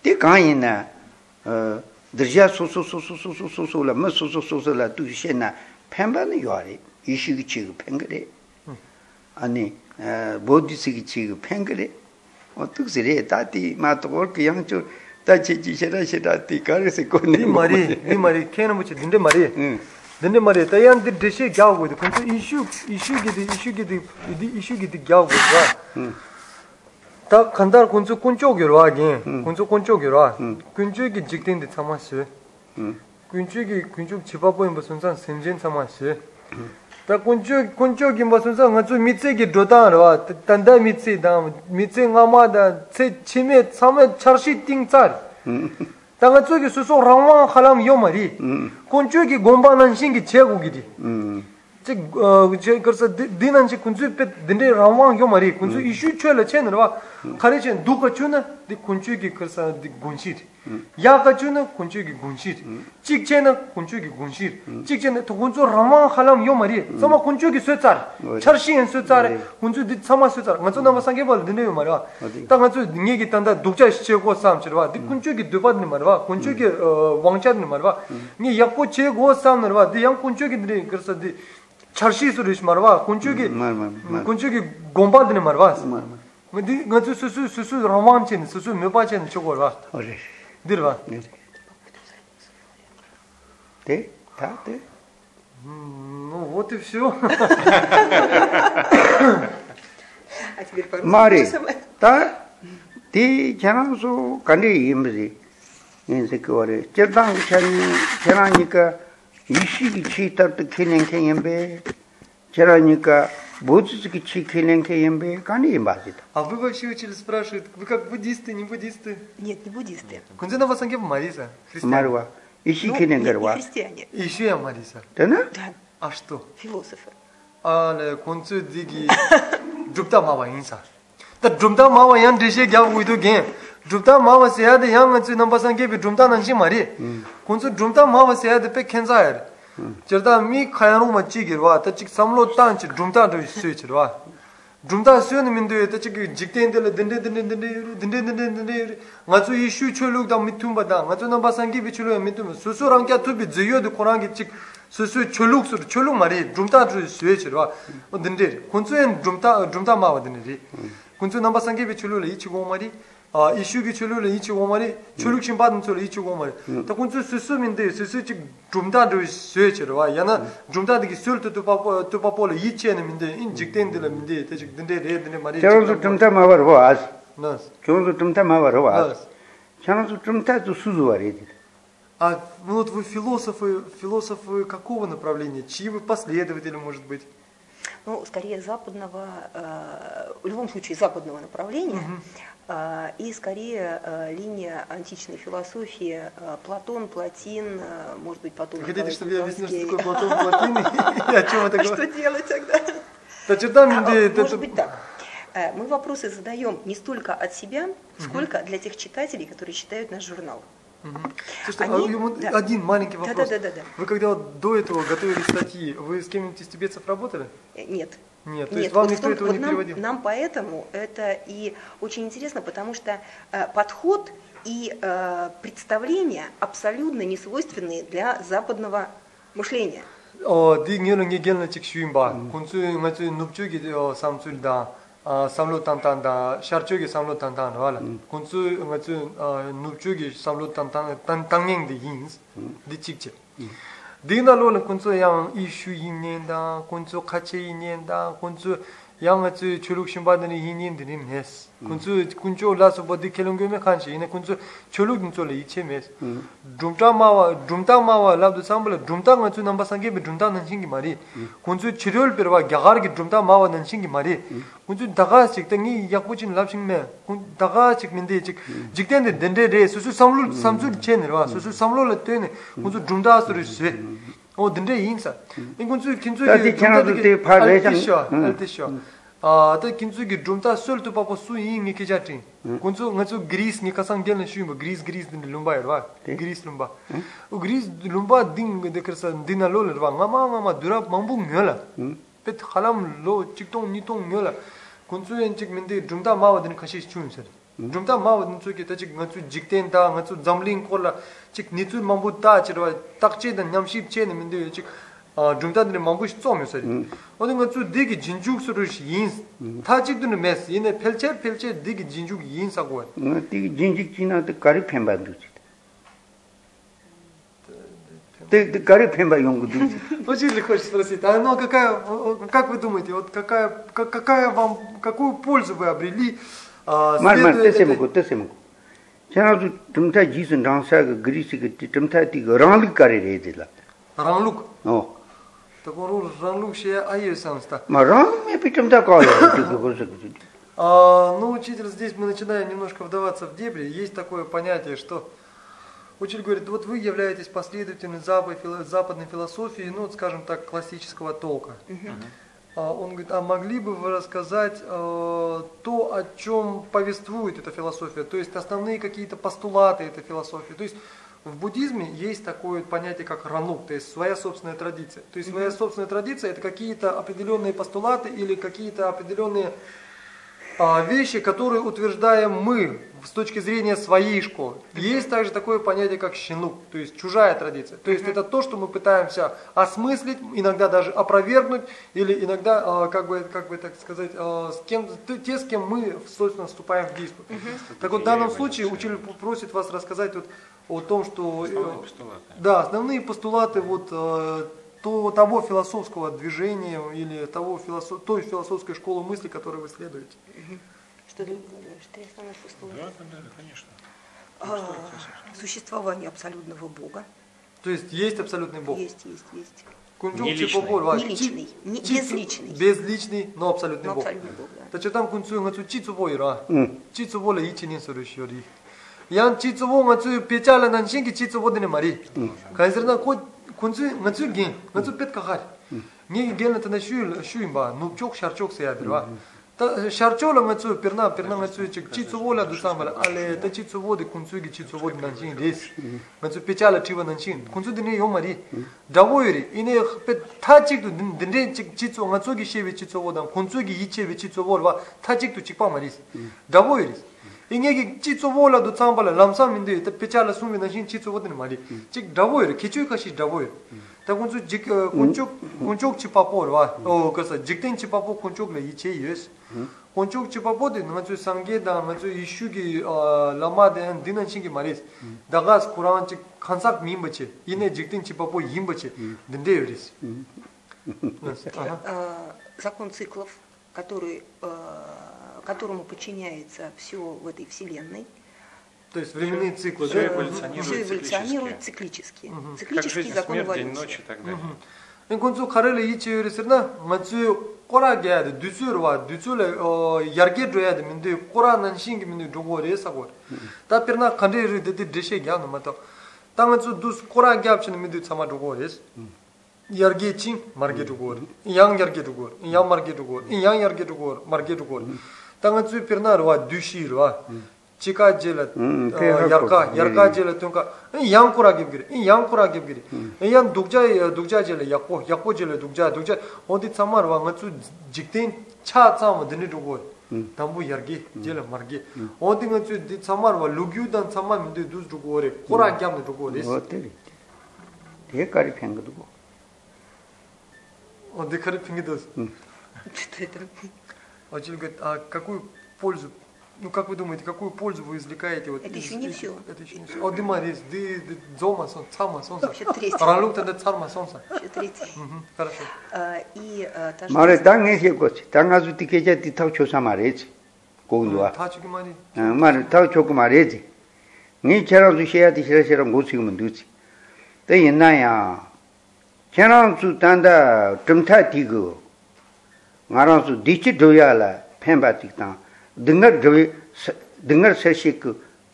te kaan yena dirja su su su su su su su la ma su su su su la tu shi na penpa na yo re ishi ki chiga penka re 아니 보디스기 지금 팽그래 어떻게 다티 마도 올 양쪽 다 지지셔라 시라티 가르세 이 말이 이 말이 캐는 뭐지 근데 말이 응 근데 말이 다양들 대시 가고 있고 근데 이슈 이슈기도 이슈기도 이 이슈기도 가고 있어 다 간다 군주 군쪽으로 하기 군주 군쪽으로 와 군주기 직된데 참았어 응. 군주기 군주 집 앞에 무슨 산 생진 참았어 tā kuñchō kuñchō ki mbā sūnsā ngā tsū mītsē ki dhōtān rwa tāndā mītsē dāng mītsē ngā mā dā tsē chīmē tsāmē charshī tīng tsār tā ngā tsū ki sūsō rāngwāng khālam yō mā rī kuñchō ki gōmbā nānshīng ki chē gu gī rī 왕 할람 요마리 군주기 곰바는 신기 제국이디 음. 즉 어, 제 그래서 디난지 군주 빼 딘데 라왕 요 말이 군주 이슈 쳐라 채너와 가르치 누가 주나 디 군주기 그래서 디 군시 야가 주나 군주기 군시 직체는 군주기 군시 직체는 또 군주 라왕 할람 요 말이 서마 군주기 쇠짤 철시엔 쇠짤 군주 디 서마 쇠짤 맞죠 나마 상게 볼 딘데 요 말이야 딱 맞죠 얘기 단다 독자 시체고 싸움치와 디 군주기 두바드니 말이야 군주기 왕차드니 말이야 니 약고 제고 싸움는 말이야 디양 군주기들이 그래서 디 charshi surish marwa, kunchuki, kunchuki gomba dhini marwa. Di nganzu susu, susu rawan chen, susu mipa chen chokorwa. Dirwa. Te, ta, te? Ну, вот и все. Мари, та, ты чанам су канди имбзи. Инсекуари. Чердан чан, чананика, 랑소 간디 임지 인세 그거래 저당 찬이 자라니까 이시기 치다도 기능케 임베 자라니까 뭐지기 치 기능케 임베 간디 맞이다 А вы вообще учили спрашивают, вы как буддисты, не буддисты? Нет, не буддисты. Кунзе на васанге Мариса, христиане. 말과 이시 Ну, 기능 нет, не 거와 христиане. Еще я Мариса. 되나? Да, А что? философы. А, не, кунце диги джупта мава инса. Та джумта мава ян деше гя уйду ген. drupta mawa seyade yang tsu namba san gebi drumta nangshi mari. Hmm. Kunzu drumta mawa seyade pe kenza yar hmm. jirda mi khayanung ma chi girwa ta chik samlo tan chi drumta dhu sui chirwa drumta sui ni mindu ta chik jikten dele dinde dinde dinde dinde dinde dinde nga tsu yi shu chu luk da mitum ba da nga tsu namba san gebi chu luk mitum. Su su rang kya tubi ziyo di kurang ki chik su su chu luk sur chu luk mari drumta dhu sui chirwa dinde kunzu en drumta drumta mawa dinde hmm. kunzu namba san gebi chu luk la yi chi gong mari. 철룩 말이 줌타 도 스위치르와 딘데 콘츠엔 줌타 줌타 마와 딘데 콘츠 남바상기 비출로 이치고 말이 아 이슈기 철룩을 이치고 말이 철룩신 받은 철 이치고 말이 다 콘츠 수수민데 수수 직 줌다 도 스위치르와 야나 줌다 디기 술도 또 파포 또 파포를 이치에는 민데 인 직텐들 민데 대 직든데 레드네 말이 저런도 좀 더 마버 와 나스 저런도 좀 더 마버 와 나스 저런도 좀더 수수와리 А ну вот вы философы, философы какого направления? Чьи вы последователи, может быть? Ну, скорее западного, э, в любом случае западного направления, э, и скорее э, линия античной философии э, Платон, Платин, может быть, потом Вы хотите, чтобы я объяснил, что такое Платон, Платин [laughs] и о чем это А что делать тогда? А, Может быть так. Э, Мы вопросы задаем не столько от себя, сколько для тех читателей, которые читают наш журнал. Угу. Слушайте, а Они... а, да. один маленький вопрос. Да, да, да, да. Вы когда вот до этого готовили статьи, вы с кем-нибудь из тибетцев работали? Э, нет. Нет, то Нет, есть вам вот никто том, этого вот не нам, переводил? Нам поэтому это и очень интересно, потому что э, подход и э, представления абсолютно не свойственные для западного мышления. samlo tantan da sharchu gi samlo tantan wala kunchu nga chu nupchu gi samlo tantan tan tangeng de yins di chikche dina lo kunchu yang ishu yin da kunchu khache yin da kunchu yang tsu chuluk shimba dani hinin dini mes kunzu kuncho la so bodi kelung me khanchi ina kunzu chuluk nzo le iche mes dumta ma wa dumta ma wa la du sambal dumta nga tsu namba sangge be dumta nan shingi mari kunzu chirol per wa gyagar gi dumta ma wa nan shingi mari kunzu daga chik ta ngi yakbu chin lab shing me kun daga chik min de chik jik den de den de re su su samlu samzu chen wa su su samlo la te ne kunzu dumta su ri se o dende insa in kunchu kinchu 다디 채널도 때 파레장. 응. altisho 아, 또 긴수기 둠타 솔도 파고 수잉이 기자티. 군수 ngachu gris ni kasang gel na shuimba gris gris din lumba erwa. Gris lumba. O gris lumba ding de kersa dina lo lerwa ngama ngama dura mambu ngyola. Pet khalam lo chiktong nitong ngyola. Kunsu en chik mende dumta mawa din kashi chun ser. dhruv 마우 nitsu ki tachik ngatsu jikten ta, ngatsu zamling kola, chik nitsu mambu ta chirwa, takche dan nyamshib che namin deyo chik dhruv ta dhiri mambu shi tsomyo sari. Oda ngatsu digi jinjuk surush yins, ta chik dhuni mes, yine pelche pelche digi jinjuk yin sakwa. Digi jinjuk jina dhe kari phenpa dhuchik. Dhe kari phenpa yungu dhuchik. Очень легко спросить, а оно какая, как вы думаете, вот какая, какая вам, какую пользу вы обрели, mar mar следуя te se этой- mo ko te se mo ko chana su tumta ji sun rang sa ga gri si ga ti tumta ti ga rang li kari re de la Ранлук. o Так он ранлук ще айесамста. ma rang me pi tumta ka ya ti ga go sa ga А, ну, учитель, здесь мы начинаем немножко вдаваться в дебри. Есть такое понятие, что учитель говорит, вот вы являетесь последователем западной, фило- западной философии, ну, вот, скажем так, классического толка. А, Он говорит, а могли бы вы рассказать э, то, о чем повествует эта философия, то есть основные какие-то постулаты этой философии. То есть в буддизме есть такое понятие, как ранук, то есть своя собственная традиция. То есть своя собственная традиция это какие-то определенные постулаты или какие-то определенные а, вещи, которые утверждаем мы с точки зрения своей школы. Есть также такое понятие, как щенук, то есть чужая традиция. То есть это то, что мы пытаемся осмыслить, иногда даже опровергнуть, или иногда, а, как бы, как бы так сказать, а, с кем, те, с кем мы, собственно, вступаем в диспут. Так вот, в данном случае учитель просит вас рассказать вот о том, что... э, Основные постулаты. Да, основные постулаты вот э, то, того философского движения или того философ, той философской школы мысли, которой вы следуете. Что основных постулата. Да, да, да, конечно. А, Существование абсолютного Бога. То есть есть абсолютный Бог. Есть, есть, есть. Кунчук Не личный. Чипопор, ва, Не личный, не- безличный. Безличный, но абсолютный Но Бог. абсолютный Бог, да. Та че там кунцу kunzu ngatsu gen ngatsu pet kakhar ngi gen la tanda shu shu ba nup chok shar chok se ya birwa ta shar chok la ngatsu pirna pirna ngatsu chik chi tsubo la dusam bala ale ta chi tsubo de kunzu gi chi tsubo de nanchin des ngatsu pecha la tiwa nanchin kunzu de ne yo mari dawo yori ine pet ta chik du den den chik chi tsubo ngatsu gi shebe chi tsubo dan kunzu gi yi chebe chi tsubo ba ta chik du chik pa mari dawo yori мари. Давоири ине пет 타직도 딘데 지초 nga tsogi shewe chitso wodan kunzugi ichewe chitso wolwa tajik도 chikpa maris dawoiris ingegi chitso wola do tsambala lamsa minde ta pechala sumi na shin chitso wodan mari chik dawoir kichu kashi dawoir ta kunzu jik kunchuk kunchuk chipapor wa o kasa jikten chipapo kunchuk le iche yes kunchuk chipapo de nga tsu sangge da nga tsu ishugi lama de dinan shingi maris dagas kuran chik kansak mimbache ine jikten chipapo yimbache dinde yoris Ага. А, Закон циклов, который, э, которому подчиняется все в этой вселенной, То есть временные циклы, Всё да? эволюционирует все эволюционирует циклически. циклически. Мгм. Как Циклический жизнь, закон смерть, день, эволюции. ночь и так далее. 응 군주 카레를 이치 요리스나 마츠 꼬라게 돼 두츠르와 두츠레 어 야르게 줘야 돼 민데 꼬라는 신기 민데 두고레 사고 다 페르나 칸데르 데데 데셰 갸노 마타 땅은주 두스 꼬라게 합치는 민데 참아 두고레스 야르게 친 마르게 두고레 양 야르게 두고레 양 마르게 두고레 양 야르게 두고레 마르게 두고레 땅은주 페르 tanga tsu pirna rwa dushi rwa chika jela yarka yarka jela tunka yang kura gib gire in yang kura gib gire in yang dukja dukja jela yakpo yakpo jela dukja dukja onti tsama rwa nga tsu jikten cha tsama dini dugo tambu yargi jela margi onti nga tsu di tsama rwa lugyu dan tsama minde dus dugo ore kura gyam dugo res te kari pengi dugo onti kari pengi dus te kari pengi Один говорит, а какую пользу, ну как вы думаете, какую пользу вы извлекаете? Вот, это из, еще не из, все. Это еще не все. О, дима, рис, ди, ди, дзома, сон, цама, солнце. Еще третье. Ралюк, тогда царма, солнце. Еще третье. Хорошо. И та же... Маре, да, не все гости. Та газу ты кеча, ты тау чо сама речи. Когдуа. Та чо кумари. Маре, тау чо кумари речи. Ни чара зу шея, ты шера шера гоци гуман дуци. Та ина я. Чара зу танда, чымта тигу. nga rang su dichi dhruya la phenpa tik tang dhingar dhruvi dhingar sarshik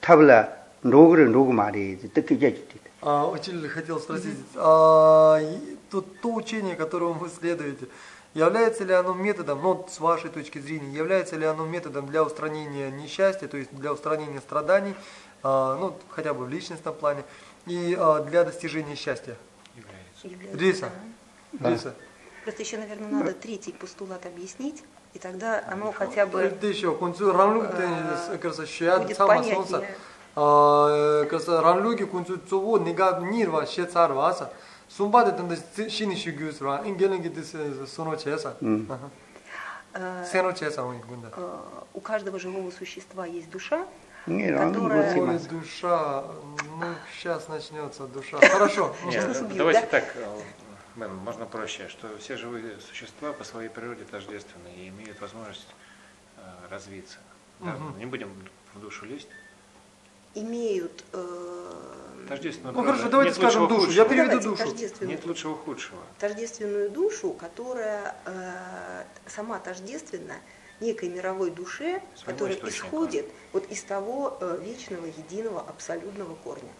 tabla ndogri ndog maari таки jaji Учитель, хотел спросить, то, учение, которому вы следуете, является ли оно методом, ну, с вашей точки зрения, является ли оно методом для устранения несчастья, то есть для устранения страданий, ну, хотя бы в личностном плане, и для достижения счастья? Является. Риса. Да. Риса. Просто еще, наверное, надо третий постулат объяснить, и тогда оно хотя бы Это еще, кунцу ранлук, э, ты, кажется, щят, будет сама понятнее. солнце. А, кажется, ранлуги кунцу цуво, нега нирва, ще царваса. 숨바데 던데 신이 쉬규스라 인게는 게 소노 체사 Э, 세노 체사 온 군다 э, у каждого живого существа есть душа, ngi rang Которая- go Ой, si душа ну сейчас начнется душа хорошо [laughs] Что Нет, нас убьют, давайте да? так, Мэн, можно проще, что все живые существа по своей природе тождественны и имеют возможность э, развиться. Да, Мгм. Не будем в душу лезть. имеют э, Тождественную ну хорошо давайте Нет скажем душу я худшего. ну, переведу давайте, душу тождественную, Нет лучшего худшего. тождественную душу, которая э, сама тождественна некой мировой душе, Своему которая исходит вот из того э, вечного, единого, абсолютного корня.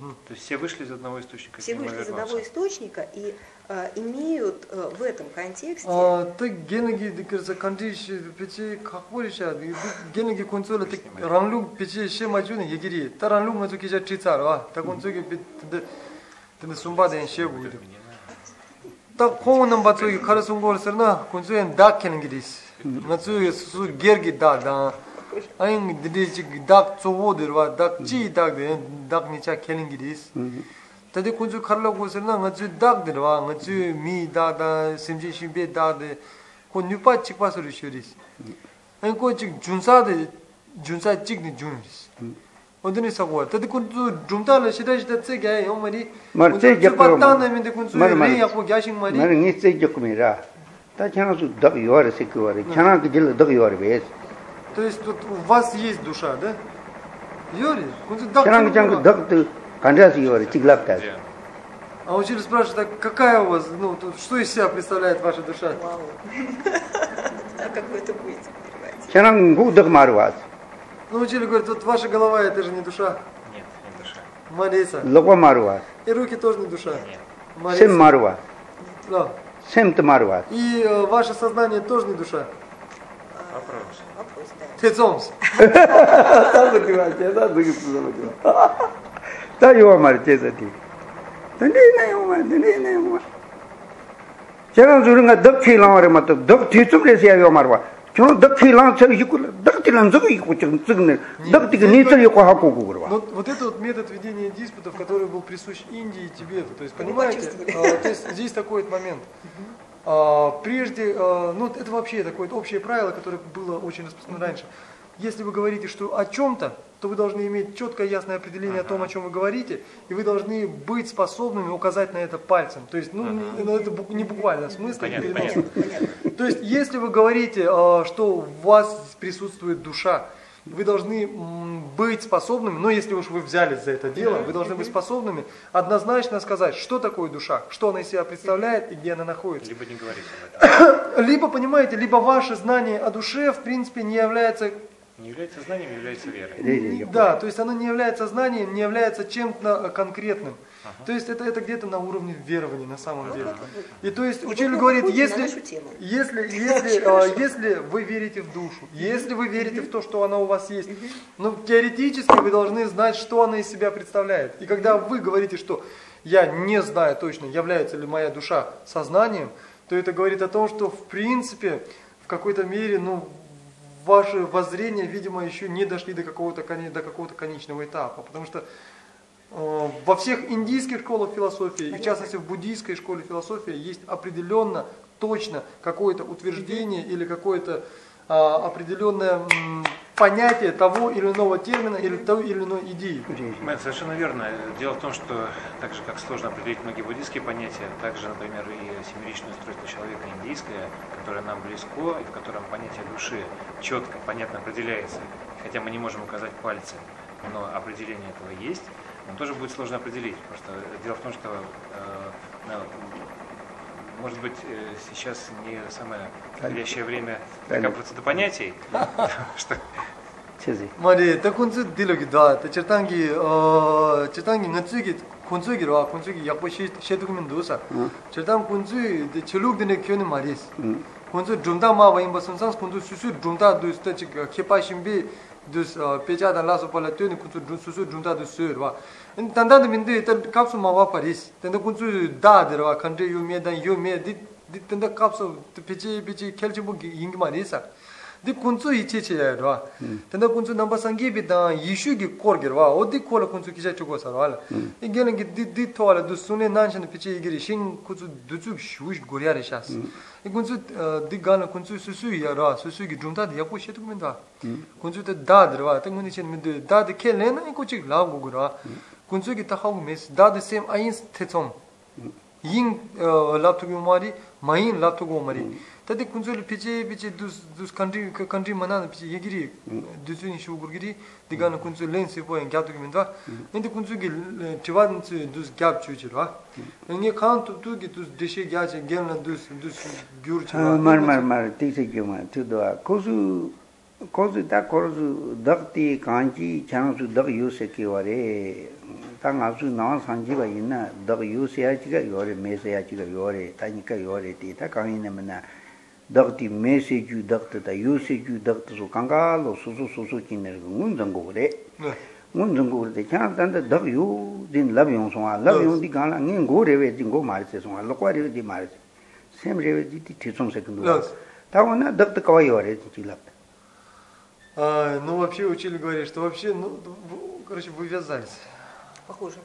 Угу. То есть все вышли из одного источника. Все вышли из одного источника и э, имеют э, в этом контексте. А ты генеги дикерса контиш печи как больше. генеги консола ты ранлю печи еще мачуни егири та ранлю мачу кижа а та консоги тенде тенде сумба ден еще буйду. Та коунам бацуги кара сунгор сырна консоен да кенегирис. Мацуги су герги да да. 라 딱 콘솔이 근데 근데 숨바된 셰고 딱 콩은 바쪽이 카르송 걸 쓰나 콘솔엔 닥 캐는 게 있어 맞아 수 게르기 다다 아잉 디디지 닥 쪼보들와 닥지 닥데 닥 니차 캐는 게 있어 tade kunzu karla kusir na nga tsu dak dirwa, nga tsu mi dak da, simchi shimpe dak de, ko nyupa chikpa suru shuris. Ani ko chik junsa de, junsa chik ni junis. Odini sakwa, tade kunzu jumta la shida shida tse gaya yo mari, Mar kunzu tse tsu gyakaro pa mar. tanda minde kunzu Mar mar. rin yakpo gyashin mar mari, ngi se jok me ra ta chana su dag yor se ko re chana ki jil dag yor be то есть тут у вас есть душа, да? Chang chikpa. dag tu kandra si yor chiglap ta Где? А учитель спрашивает, а какая у вас, ну, тут, что из себя представляет ваша душа? Вау. [laughs] А как вы это будете понимать? chana ngu dag mar wa Ну, учитель говорит, вот ваша голова, это же не душа. Нет, не душа. Lokwa mar wa И руки тоже не душа. Нет. Mar wa Да. te mar wa И э, ваше сознание тоже не душа. Вопрос. Вопрос, да. Тецомс. ta bu ti wa che da du ki pu da ta yo mar che da ti ta ni na yo ma ni na yo ma chana su nga dag thi la re ma ta dag thi chum le se yo mar wa chana dag thi la che yi ku dag thi la zog yi ku chang zig ne dag ti ni che yi ku ha ku ku ro wa Вот, вот это вот метод ведения диспутов, который был присущ Индии и Тибету. То есть, понимаете, почувствовали. а, то есть здесь такой вот момент. А, прежде, а, ну это вообще такое общее правило, которое было очень распространено раньше. Если вы говорите что о чем-то, то вы должны иметь четкое ясное определение о том, о чем вы говорите, и вы должны быть способными указать на это пальцем. То есть, ну, не- ну, это бу- не буквально в смысле. Понятно, понятно. То есть, если вы говорите, э, что у вас присутствует душа, вы должны быть способными, ну если уж вы взялись за это дело, вы должны быть способными однозначно сказать, что такое душа, что она из себя представляет и где она находится. Либо не говорить об этом. [coughs] Либо, понимаете, либо ваше знание о душе, в принципе, не является, Не является знанием, является верой. Да, то есть оно не является знанием, не является чем-то конкретным. То есть это, это где-то на уровне верования на самом деле. И то есть И учитель вот говорит, если, если, [laughs] если, а, если вы верите в душу, если вы верите в то, что она у вас есть, ну, теоретически вы должны знать, что она из себя представляет. И когда вы говорите, что я не знаю точно, является ли моя душа сознанием, то это говорит о том, что в принципе, в какой-то мере, ну, ваши воззрения, видимо, еще не дошли до какого-то, до какого-то конечного этапа. Потому что во всех индийских школах философии, и в частности в буддийской школе философии, есть определенно, точно какое-то утверждение или какое-то а, определенное м, понятие того или иного термина или той или иной идеи. Мэн, совершенно верно. Дело в том, что так же, как сложно определить многие буддийские понятия, также, например, и семеричное устройство человека индийское, которое нам близко, и в котором понятие души четко, понятно определяется, хотя мы не можем указать пальцем, но определение этого есть, нам тоже будет сложно определить. Просто дело в том, что, э, ну, может быть, э, сейчас не самое подходящее время докапываться до понятий, [laughs] потому что che zi 말이 딱 콘츠 딜로기다. 딱 저탄기 어 저탄기 ngtsigi 콘츠기로 콘츠기 약보 시 셰두면 도사. 저탄 콘츠 데 첼룩드네 켜니 말이스. 콘츠 좀다 마바임 버선상 콘츠 수수 좀다 도스타 치 케파심비 dus uh, pecha da laso pala tuni kunzu susu junta du su rwa. Tanda da minde ta kapsu ma wa paris. Tanda kunzu da de rwa yu me dan yu me di tanda kapsu pechi pechi kelchi bu yingi ma 디 군주 이체체야로 근데 군주 넘버 상기비다 이슈기 코르게와 어디 코르 군주 기자 쪽고 살아 이게는 디 토알 두 순에 난신 피치 이기리 신 군주 두주 슈우시 고리아리 샤스 이 군주 디 가나 군주 수수야로 수수기 중다 야고 셰두면다 군주 때 다드와 땡문이 chen 민데 다드 켈레나 이코치 라고고라 군주기 타 하고 메스 다드 셈 아인스 테톰 yin laptogu mari mayin laptogu mari tadi kunzul pichi pichi dus dus country country manan pichi yegiri dusun shu gurgiri digan kunzul len se poen gyatu gi mendwa endi kunzul gi eh, tiwan tsu dus gyap chu chi ra ngi khan tu tu gi dus dishe gya che gen na dus dus gyur chi ra ah, mar mar mar ti se gi ma tu do kozu kozu ta kozu dak ti kan ji chan su dak yu se ki ware. Ta nga su na san ji ba yin na dak yu se ya chi ga yore me se ya chi ga yore ta ni ka yore ti ta kan yin na dāg tī mē sē chū dāg tā tā yū sē chū dāg tā sū kāngā lō sū sū sū sū chī nā rī ngūn zhāng gō rē, ngūn zhāng gō rē tē, kiā tā ndā dāg yū dīn lab yōng sōng wā, lab yōng dī kāngā ngī ngō rē wē dī ngō mā rī sē sōng wā, lō kwa rē wē dī mā rī sē, sēm rē wē dī tī tī sōng sē kī ndō wā, tā wā na dāg tā kawā yō rē tī chī lab Ну, вообще учили говорить, что вообще, ну, короче, вы вязались. Похоже.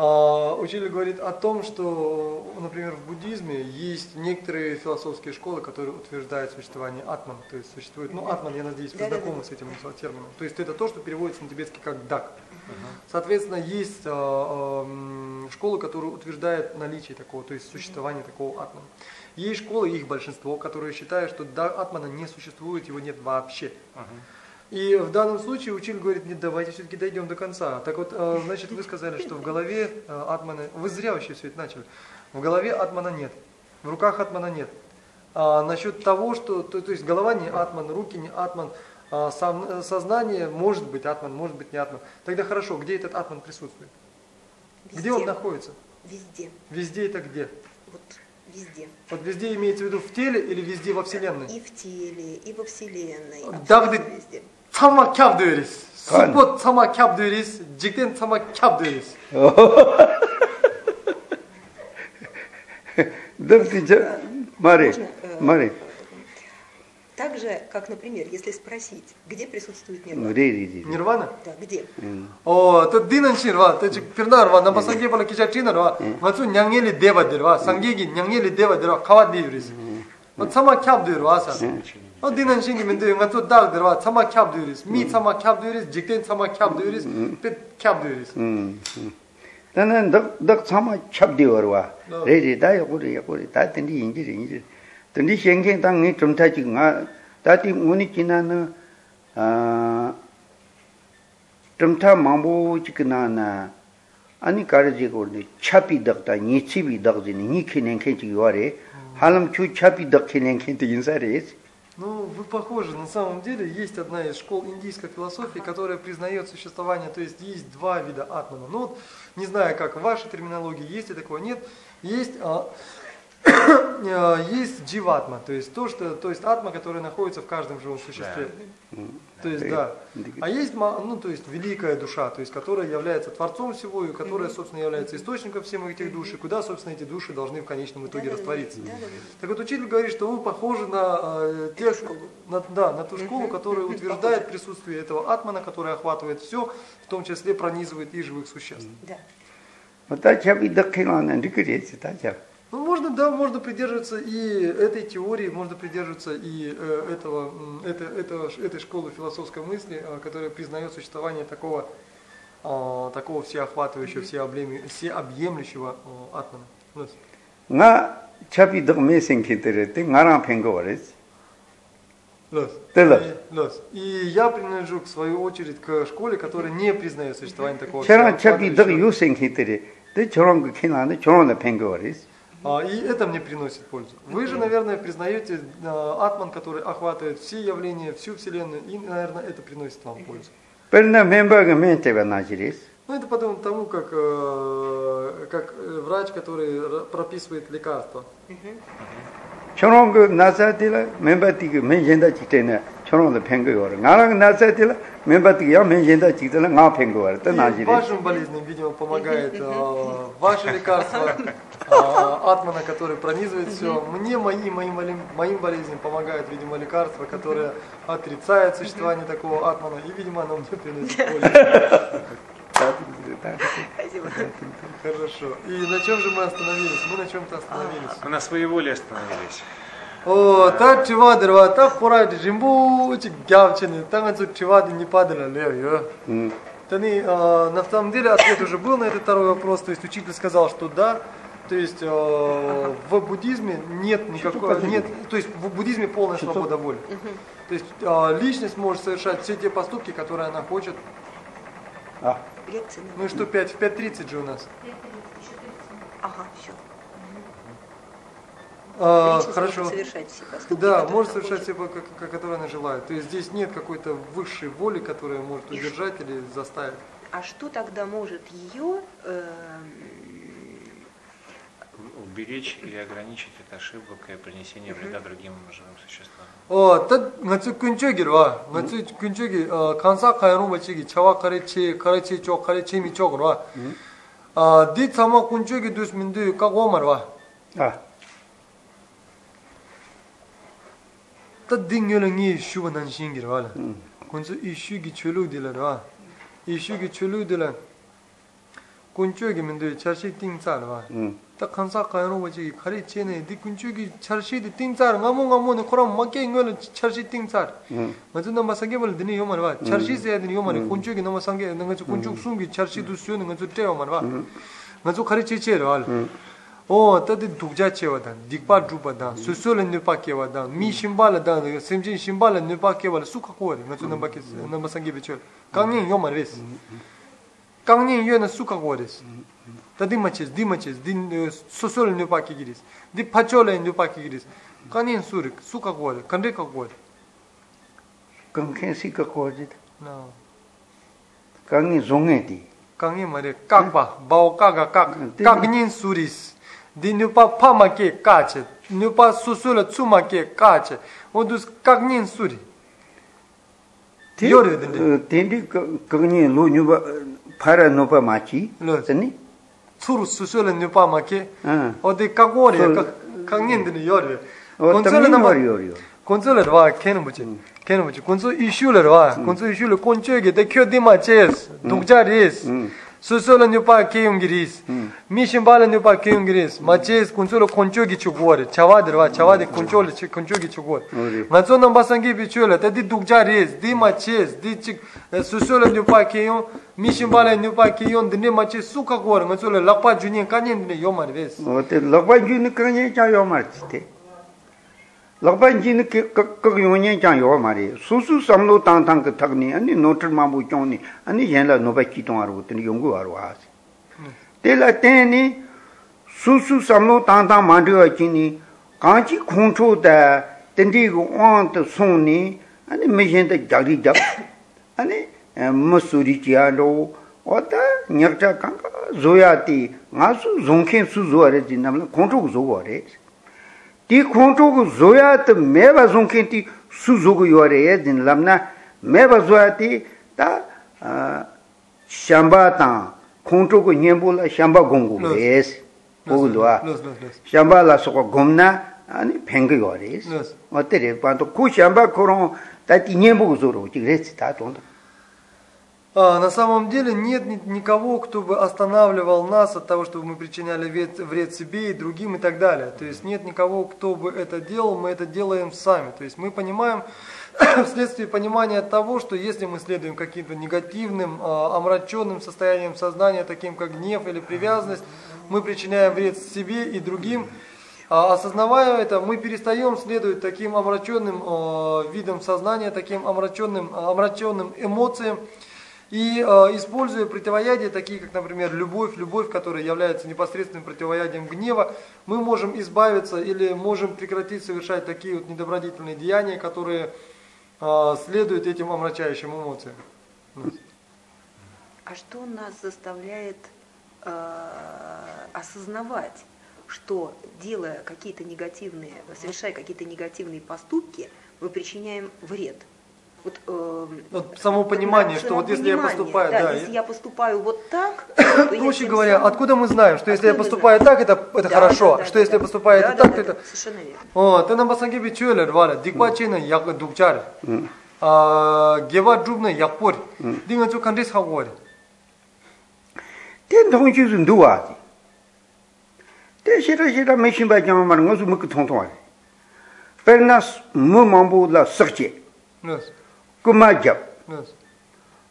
А, учили говорит о том, что, например, в буддизме есть некоторые философские школы, которые утверждают существование атман, то есть существует, ну, атман, я надеюсь, вы знакомы с этим термином. То есть это то, что переводится на тибетский как дак. Соответственно, есть а, школы, которые утверждают наличие такого, то есть существование такого атмана. Есть школы, их большинство, которые считают, что атмана не существует, его нет вообще. И в данном случае учитель говорит, нет, давайте все-таки дойдем до конца. Так вот, э, значит, вы сказали, что в голове э, атмана, вы зря вообще все это начали, в голове атмана нет, в руках атмана нет. А насчет того, что, то, то есть голова не атман, руки не атман, а сам, э, сознание может быть атман, может быть не атман. Тогда хорошо, где этот атман присутствует? Где он находится? Везде. Везде это где? Вот везде. Вот везде имеется в виду в теле или везде во Вселенной? И в теле, и во Вселенной. Да, везде. 참마 캡 되리스. 간. 스포 참마 캡 되리스. 직된 참마 캡 되리스. dak tī chā, mā rē, Можно, э, mā rē, Так же, как, например, если спросить, где присутствует rē нирвана? rē rē. Нирвана? Да, где? О, то динан ширва, то чик пернарва, на басанге пала кича чинарва. Мацу нянгели дева дерва, сангеги нянгели дева дерва, кава диврис. Вот сама 캡 дерва аса. 어 디는 신기 민데 영가 또 다그라 참아 캡드리스 미 참아 캡드리스 직된 참아 캡드리스 빛 캡드리스 나는 덕덕 참아 캡디어와 레지 다요 고리 고리 다 된디 인지 인지 된디 생생 당이 좀 타지 나 다티 오니 지나는 아 좀타 망보 지그나나 아니 가르지 고르니 찹이 덕다 니치비 덕지니 니키넨케 지요레 할람 추 찹이 덕케넨케 인사레스 Ну, вы похожи. На самом деле есть одна из школ индийской философии, которая признает существование, то есть есть два вида атмана. Ну вот, не знаю, как в вашей терминологии, есть ли такого, нет. Есть, а, [coughs] а, есть дживатма, то есть то, что, то есть атма, которая находится в каждом живом существе. То есть, да. А есть, ну, то есть великая душа, то есть которая является творцом всего и которая, собственно, является источником всех этих душ, и куда, собственно, эти души должны в конечном итоге раствориться. Так вот, учитель говорит, что вы похожи на, э, тех, на, да, на ту школу, которая утверждает присутствие этого атмана, который охватывает все, в том числе пронизывает и живых существ. Да. Ну, можно, да, можно придерживаться и этой теории, можно придерживаться и э, этого, это, это, этой школы философской мысли, э, которая признает существование такого, э, такого всеохватывающего, всеобъемлющего, э. Вот. ngā chabi dak mē sēng kī tē rē tē, ngā rāng pēng kō rē sī. Лёс. Тела. И, Лёс. И я принадлежу, в свою очередь, к школе, которая не признает существование такого всеохватывающего. yu sēng kī tē rē, tē chōrāng kī kī А, И это мне приносит пользу. Вы же, наверное, признаете э, атман, который охватывает все явления, всю Вселенную, и, наверное, это приносит вам пользу. Ну, это потом тому, как, э, как э, врач, который прописывает лекарства. nā sā tē lā mēmbā tī kā mē yendā chī tē nā, 저런데 팽거 나랑 나서들 멤버들 야 맨진다 지들 나 팽거 와. 또 И 나지리. вашим болезням, видимо, помогает э, ваше лекарство э, атмана, который пронизывает все. Мне, мои, моим, болем- моим болезням помогает, видимо, лекарство, которое отрицает существование такого атмана. И, видимо, оно мне приносит пользу. Спасибо. Хорошо. И на чем же мы остановились? Мы на чем-то остановились. Мы на своей воле остановились. О, та чивадырва, та пора жимбучи гявчины, та цу чивады не падала лево. 음. Тани, э, на самом деле ответ уже был на этот второй вопрос, то есть учитель сказал, что да, то есть э, в буддизме нет никакого, нет, то есть в буддизме полная свобода воли. То есть э, личность может совершать все те поступки, которые она хочет. 아. Лекции на- Ну и что, 5, в 5.30 же у нас. Ага, все. А, хорошо. Может совершать все поступки, да, может совершать все, как, которые она желает. То есть здесь нет какой-то высшей воли, которая может И удержать что? или заставить. А что тогда может ее э, эм, уберечь или ограничить от ошибок и принесения вреда другим живым существам. О, тад нацу кунчогир ва, нацу кунчоги э, конца кайру мачиги чава каречи каречи чо каречи ми чогр ва. А сама кунчоги дус минду как омар ва. А. tā dī ngio la ngī shūpa nān shīngi rā la kunzu ī shū ki chūlū di la rā ī shū ki chūlū di la kunchū ki mindu chārshī tīng tsā rā tā kānsā kāyā rō wachī ki khārī chē nē dī kunchū ki chārshī di tīng tsā rā ngā mō ngā mō nē khurā mā kē ngio la chārshī tīng tsā rā ngā tsū nā mā sāngi pala dīni yō mā rā chārshī sē dīni yō mā rā kunchū ki nā mā sāngi ngā tsū kunchū sūng ki chārshī du sū nē ngā tsū tē yō mā rā ngā tsū khārī chē chē rā o tati dhukja chewa dan, dikpa dhrupa dan, susu la nirpa kewa dan, mi shimba la dan, semchen shimba la nirpa kewa la sukha kuwa re, nga tsu namba kesi, namba sangi becho re, kangnyen yo ma res, kangnyen yo na sukha kuwa res, tati ma ches, di ma ches, di susu la nirpa kegi res, di pacho la nirpa kegi res, kangnyen su re, sukha kuwa re, kandre ka kuwa re. Kankhen si ka kuwa jita? Na. Kangnyen zongen di? Kangnyen ma re, kakpa, bao kaka kak, kaknyen su res. di nyupa pa ma ke ka che. Nyupa su su la tsu ma ke ka che. O dus kak nyin su ri. Yore dinde eh, tendi kak nyin lu nyupa eh, pa ra nyupa ma chi? Zani tsuru su su la nyupa ma ke. Ah. O di kak wo ri kak nyin dinde yore o oh, tamni nama yore kunzu la rwa kenu buchi kenu buchi kunzu ishu la rwa mm. kunzu ishu la kunchu ge de kyo di ma che es. Mm. Dukja ri es. Mm. suso la nyupa keyungiris mi shimba la nyupa keyungiris ma ches kuncho lo koncho gi chugwar chawa derwa chawa de kuncho lo koncho gi chugwar ma zo namba sangi bi chula ta di dukja res di ma ches di chik suso la nyupa keyun mi shimba la nyupa keyun dine ma ches suka gwar ma zo la lakpa junyen kanyen dine yomar ves o te lakpa junyen kanyen cha yomar chite lakpa ji ni kak yonyen kyang yuwa ma re su su samlo tang tang ka thak ni ani notar mambu kyong ni ani yen la nopa ki tong arwa tani yongu arwa ase te la ten ni su su samlo tang tang mandriwa ki ni kanchi khuncho da tendi ku oan ta song ni ani me shen ta jagri jag ani ma suri chi ando wata nyakta kanka zoya ti nga su zongkhen su zowa re zi namla khuncho ku zowa re ase ti khonto ko zoya ta me ba zong ken ti su zo go yo re din lam na. Me ba zoya ti ta shamba ta khonto ko nyen bo la shamba gong go bes bo lo a shamba la so ko gom na ani pheng go yo re o te re pa to ku shamba ko ro ta ti nyen bo go zo ro ji re ta. to на самом деле нет ни- никого, кто бы останавливал нас от того, чтобы мы причиняли вред, себе и другим и так далее. То есть нет никого, кто бы это делал, мы это делаем сами. То есть мы понимаем, [clears throat] вследствие понимания того, что если мы следуем каким-то негативным, а, омраченным состоянием сознания, таким как гнев или привязанность, мы причиняем вред себе и другим. А осознавая это, мы перестаем следовать таким омраченным видам сознания, таким омраченным, омраченным эмоциям, и э, используя противоядия, такие как, например, любовь, любовь, которая является непосредственным противоядием гнева, мы можем избавиться или можем прекратить совершать такие вот недобродетельные деяния, которые э, следуют этим омрачающим эмоциям. А что нас заставляет э, осознавать, что делая какие-то негативные, совершая какие-то негативные поступки, мы причиняем вред вот, э, Вот само понимание, что вот если я поступаю, да, да, если и- я поступаю вот так, [coughs] то я Проще говоря, самым- откуда мы знаем, что если я Откуда мы поступаю так, это, это Да, хорошо, да, что да, если я поступаю так, да, то это... Совершенно верно. О, ты на басанге чуэлэр вара, дикпа чена як дукчар, а гева джубна якпор, динга чу кандрис хагуари. ten tong chi sun duwa di. Ten shira shira me shimba jama mara nga su muk tong tong wari. Per nas mu mambu la sakche, Нус, kuma jab, нус,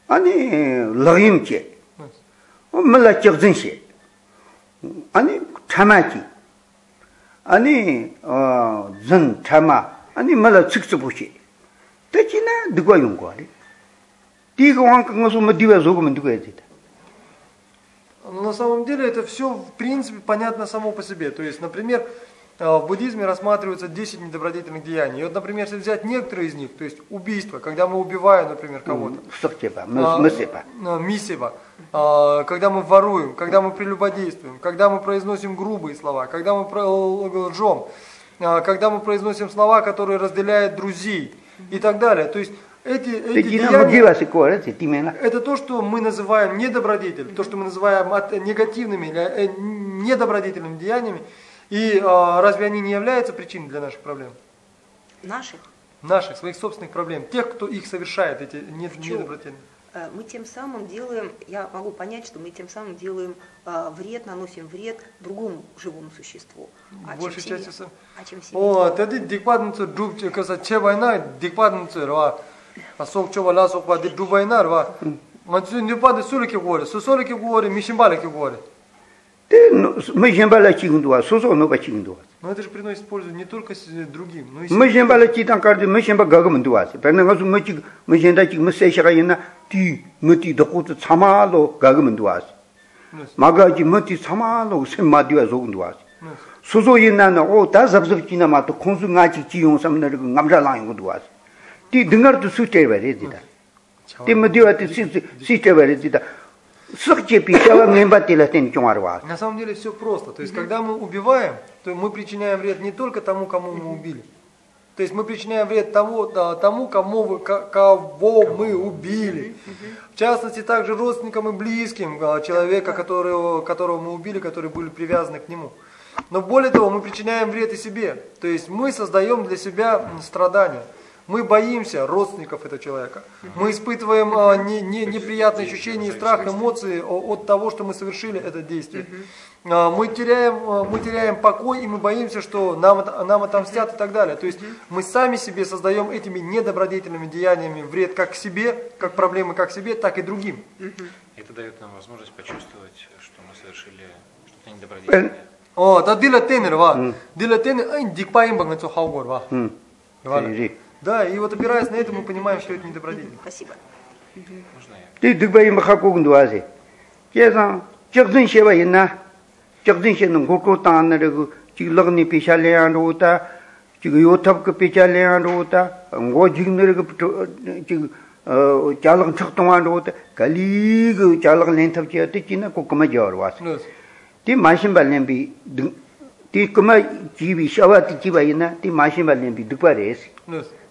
ani lagim che, нус. mala chak zin she, ani chama chi, ani zin chama, ani mala tsik tsibu she. Ta chi na digwa yung kwa ri. Di ka wang ka nga su ma diwa zogu ma digwa zita. Но на самом деле это все, в принципе, понятно само по себе. То есть, например, э, в буддизме рассматриваются 10 недобродетельных деяний. И вот, например, если взять некоторые из них, то есть убийство, когда мы убиваем, например, кого-то, Sakche pa, А, ma se pa. а, когда мы воруем, когда мы прелюбодействуем, когда мы произносим грубые слова, когда мы лжем, а, когда мы произносим слова, которые разделяют друзей и так далее. То есть эти, эти деяния, это то, что мы называем недобродетель, то, что мы называем негативными или э, недобродетельными деяниями. И а, разве они не являются причиной для наших проблем? Наших Наших, своих собственных проблем, тех, кто их совершает, эти не- В чём? недобродетельные. Э, мы тем самым делаем, я могу понять, что мы тем самым делаем э, вред, наносим вред другому живому существу. А чем Большей себе? частью сам. А чем себе? О, теди дикпаднцу джуб каса че война дикпаднцу рва. А сок чова ла сок пади джуб война рва. Мацу не пади сулики говори, со солики говори, мишимбалики говори. Te me jemba la chi gundwa, so so no ba chi gundwa. Но это же приносит пользу не только с- другим, но и Me себе. jemba la chi tang kar de me jemba ga ga mundwa se. Per na ga su me chi me jenda chi me se sha ga yin na ti me ti do ko tsama lo ga ga mundwa se. Ну, Ma ga ji me ti tsama lo se ma diwa zo gundwa se. ну, So so yin na na o da zab zab chi na ma to khong su nga chi chi yong sam na ri ngam ra lang gundwa se. Ti dingar tu su che ba re di da. Ti me diwa ti si На самом деле все просто. То есть, когда мы убиваем, то мы причиняем вред не только тому, кому мы убили. То есть мы причиняем вред да, тому кому вы, ко- кого мы убили. В частности, также родственникам и близким а, человека, которого, которого мы убили, которые были привязаны к нему. Но более того, мы причиняем вред и себе. То есть мы создаем для себя страдания. Мы боимся родственников этого человека. Мы испытываем а, не- не- неприятные ощущения и страх, эмоции от того, что мы совершили это действие. А, Мы теряем, а, мы теряем покой, и мы боимся, что нам, нам отомстят и так далее. То есть мы сами себе создаем этими недобродетельными деяниями вред как себе, как проблемы как себе, так и другим. Это дает нам возможность почувствовать, что мы совершили что-то недобродетельное. О, да дила тенер, ва. Дила тенер, ай, дикпаим багнацо хаугор, ва. Hm. Да, и вот опираясь на это, мы понимаем, что это недобродетель. Спасибо. Можно я? Ti dikba yi makha kukun duwa se. Che zang, chak zin she wa yin na, chak zin she nung kukru tang na rigu, chik lag ni pi sha le yang ru ta, chik yo tab ka pi sha le yang ru ta, ngo jik na rigu, chik cha lag chak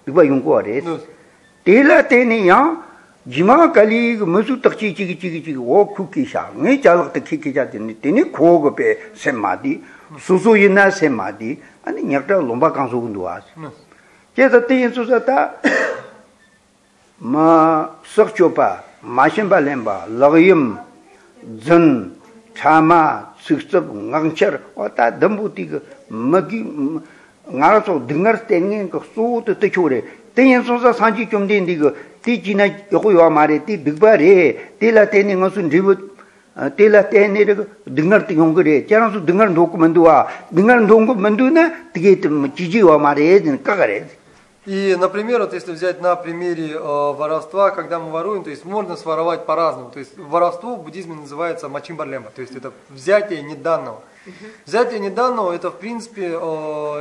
ikba yungkuwa res tela teni yang jima kali musu takchi chigi chigi chigi wo kuki sha ngay chalak ta kiki cha teni teni kogo pe sem madi susu yina sem madi ani nyakta lomba kansu kunduwa chesa teni susa ta ma sakchopa mashimba lemba lagayim zan chama sikchab ngangchar wata dambu tiga magi ngara so dingar tengen ka su to te chore teyin susa sanji chomden diga ti jina yoko yo mare ti bigba re ti la teni ngasu ribu ti la teni re dingar ti yong re chara su dingar ndoku mandu wa dingar ndoku mandu na tige jiji yo mare din ka gare И, например, вот если взять на примере э, воровства, когда мы воруем, то есть можно своровать по-разному. То есть воровство в буддизме называется мачимбарлема, то есть это взятие неданного. Взятие неданного это, в принципе,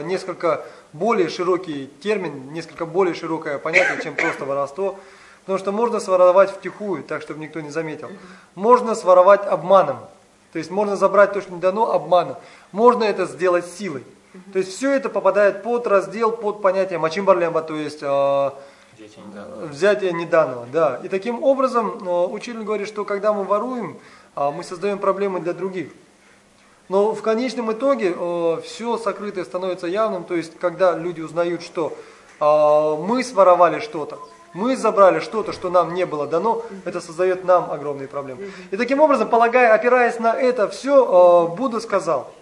несколько более широкий термин, несколько более широкое понятие, чем просто воровство. Потому что можно своровать втихую, так, чтобы никто не заметил. Можно своровать обманом. То есть можно забрать то, что не дано, обманом. Можно это сделать силой. То есть все это попадает под раздел, под понятие мачимбарлемба, то есть э, Взятие недавно. взятие неданного, да. И таким образом э, учитель говорит, что когда мы воруем, а, мы создаем проблемы для других. Но в конечном итоге все сокрытое становится явным, то есть когда люди узнают, что а, мы своровали что-то, мы забрали что-то, что нам не было дано, это создает нам огромные проблемы. И таким образом, полагая, опираясь на это все, э, Будда сказал,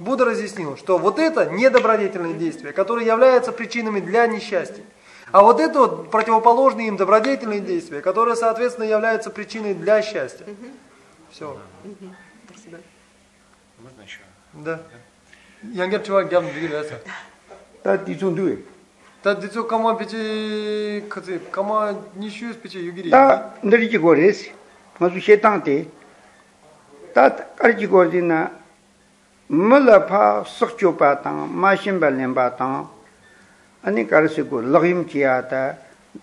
Будда разъяснил, что вот это недобродетельные действия, которые являются причинами для несчастья. А вот это вот противоположные им добродетельные действия, которые, соответственно, являются причиной для счастья. Все. 네. 양게 트와 겸 비기라서. 다 디존 두에. 다 디조 까마 비지 그지 까마 니슈스 비지 유기리. 다 늘기 고레스. 맞우 셰탕테. 다 까르지 고르디나 몰라파 석초파타 마신발렘바타 아니 가르시고 러힘지야다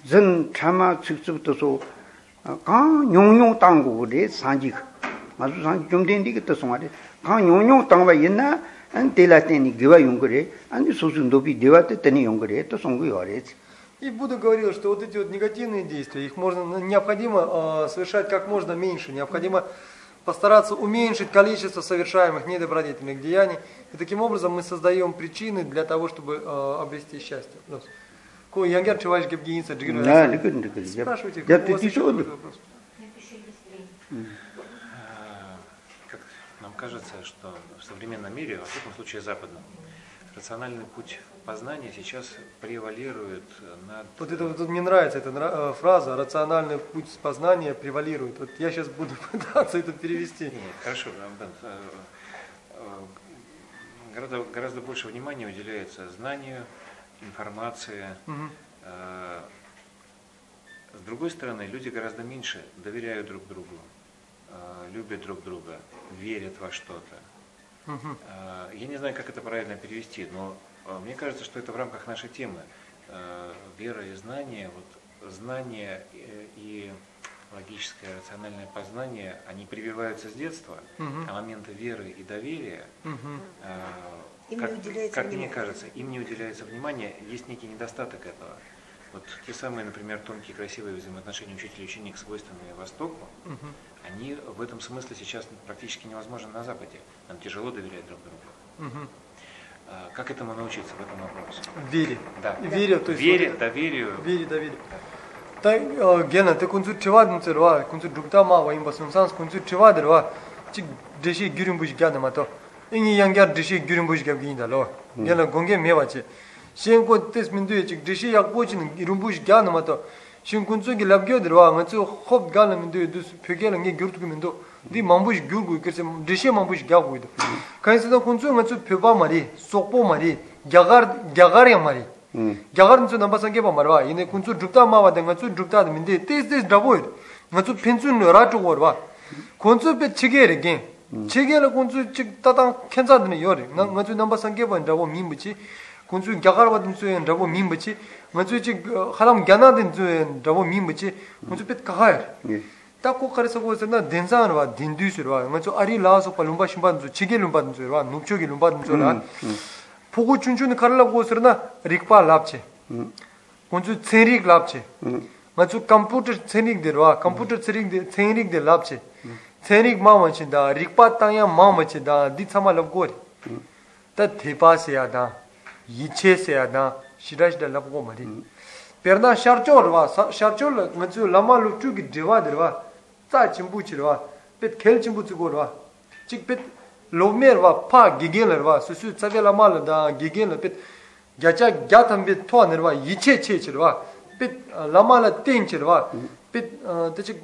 전 참아 직접도소 강 용용 땅고리 산지 맞우 산 중된디 그때 송아리 kāng nyōng nyōng tāngwa yin na ān tēlā tēni gīwā yōng kore ān tī sūsū ndōpi dīwā tē tēni yōng kore tō sōng kuyō re И Будда говорил, что вот эти вот негативные действия, их можно, необходимо э, совершать как можно меньше, необходимо постараться уменьшить количество совершаемых недобродетельных деяний, и таким образом мы создаем причины для того, чтобы э, обрести счастье. Ко янгер чуваш гибгинца джигру. Да, ликуд ликуд. Спрашивайте, у вас еще вопрос. Кажется, что в современном мире, во всяком случае западном, рациональный путь познания сейчас превалирует над... Вот это вот мне нравится эта э, фраза «рациональный путь познания превалирует». Вот я сейчас буду [laughs] пытаться это перевести. Нет, хорошо, э, э, гораздо, гораздо больше внимания уделяется знанию, информации. Э, С другой стороны, люди гораздо меньше доверяют друг другу, любят друг друга, верят во что-то. Э, Я не знаю, как это правильно перевести, но э, мне кажется, что это в рамках нашей темы. Э, Вера и знание, вот знание э, и логическое, рациональное познание, они прививаются с детства, а моменты веры и доверия, э, Им как, не уделяется как мне кажется, им не уделяется внимания, есть некий недостаток этого. Вот те самые, например, тонкие, красивые взаимоотношения учителя и ученик, свойственные Востоку, Мгм они в этом смысле сейчас практически невозможны на Западе. Нам тяжело доверять друг другу. Угу. Как этому научиться в этом вопросе? Вере. Да. Вере, то есть вере, вот, доверию. Вере, доверию. Тай э, гена ты кунцу чива дунцерва, кунцу дукта ма ва имба сунсанс, кунцу чива дерва. Чи деши гюрим буш гя на мато. Инги янгя деши гюрим буш гя гинда ло. Гена гонге мева чи. Сен ко тес минду чи деши як почин гюрим буш гя на. shin kunzu ki labgyo dirwa nga tsu khob gala mendo yudus pyoge la nge gyur tuku mendo di mambush gyur gui kirse dreshe mambush gya gui do kanyi sada kunzu nga tsu pyoba mari sokpo mari gyagar ya mari. Hmm. Gyagar nzu namba sange pa marwa. Ine kunzu drupta mawa da nga tsu drupta da mende tes tes drabo yud nga tsu penzu nyo ra chuk warwa kunzu pe chige re gen. Hmm. Chige la kunzu chik tatang kenza dine yore nga tsu namba sange pa drabo mimbuchi nga chu namba sangge ba dabo mi muchi kunchu gyagar wa den chu en dabo mi muchi nga chu chig haram gyana den chu en dabo mi muchi kunchu pe kaha 예. 딱고 가르쳐 보서 나 덴상을 봐 딘두스로 와 먼저 아리 라서 팔lum바 심반 지게 lum바 줄 와, 눕초기 lum바 줄라 보고 춘춘 가르라고 서나 릭파 랍체 먼저 체릭 랍체 먼저 컴퓨터 체릭 데와 컴퓨터 체릭 데 체릭 데 랍체 체릭 마마친다 릭파 땅야 마마친다 디차마 랍고리 다 대파세야다 yiche seya dan shirashida labgo mari. Perna sharcho rwa sharcho ngatsu lama lupchu ki dewa derwa tsa chimbu chirwa pet khel chimbu chugo rwa. Chik pet lobme rwa pa gigen rwa susu tsave lama la da gigen la pet gyacha gyatam pet thwa nerwa yiche che chirwa. Pet uh, lama la ten chirwa. Pet uh, tachik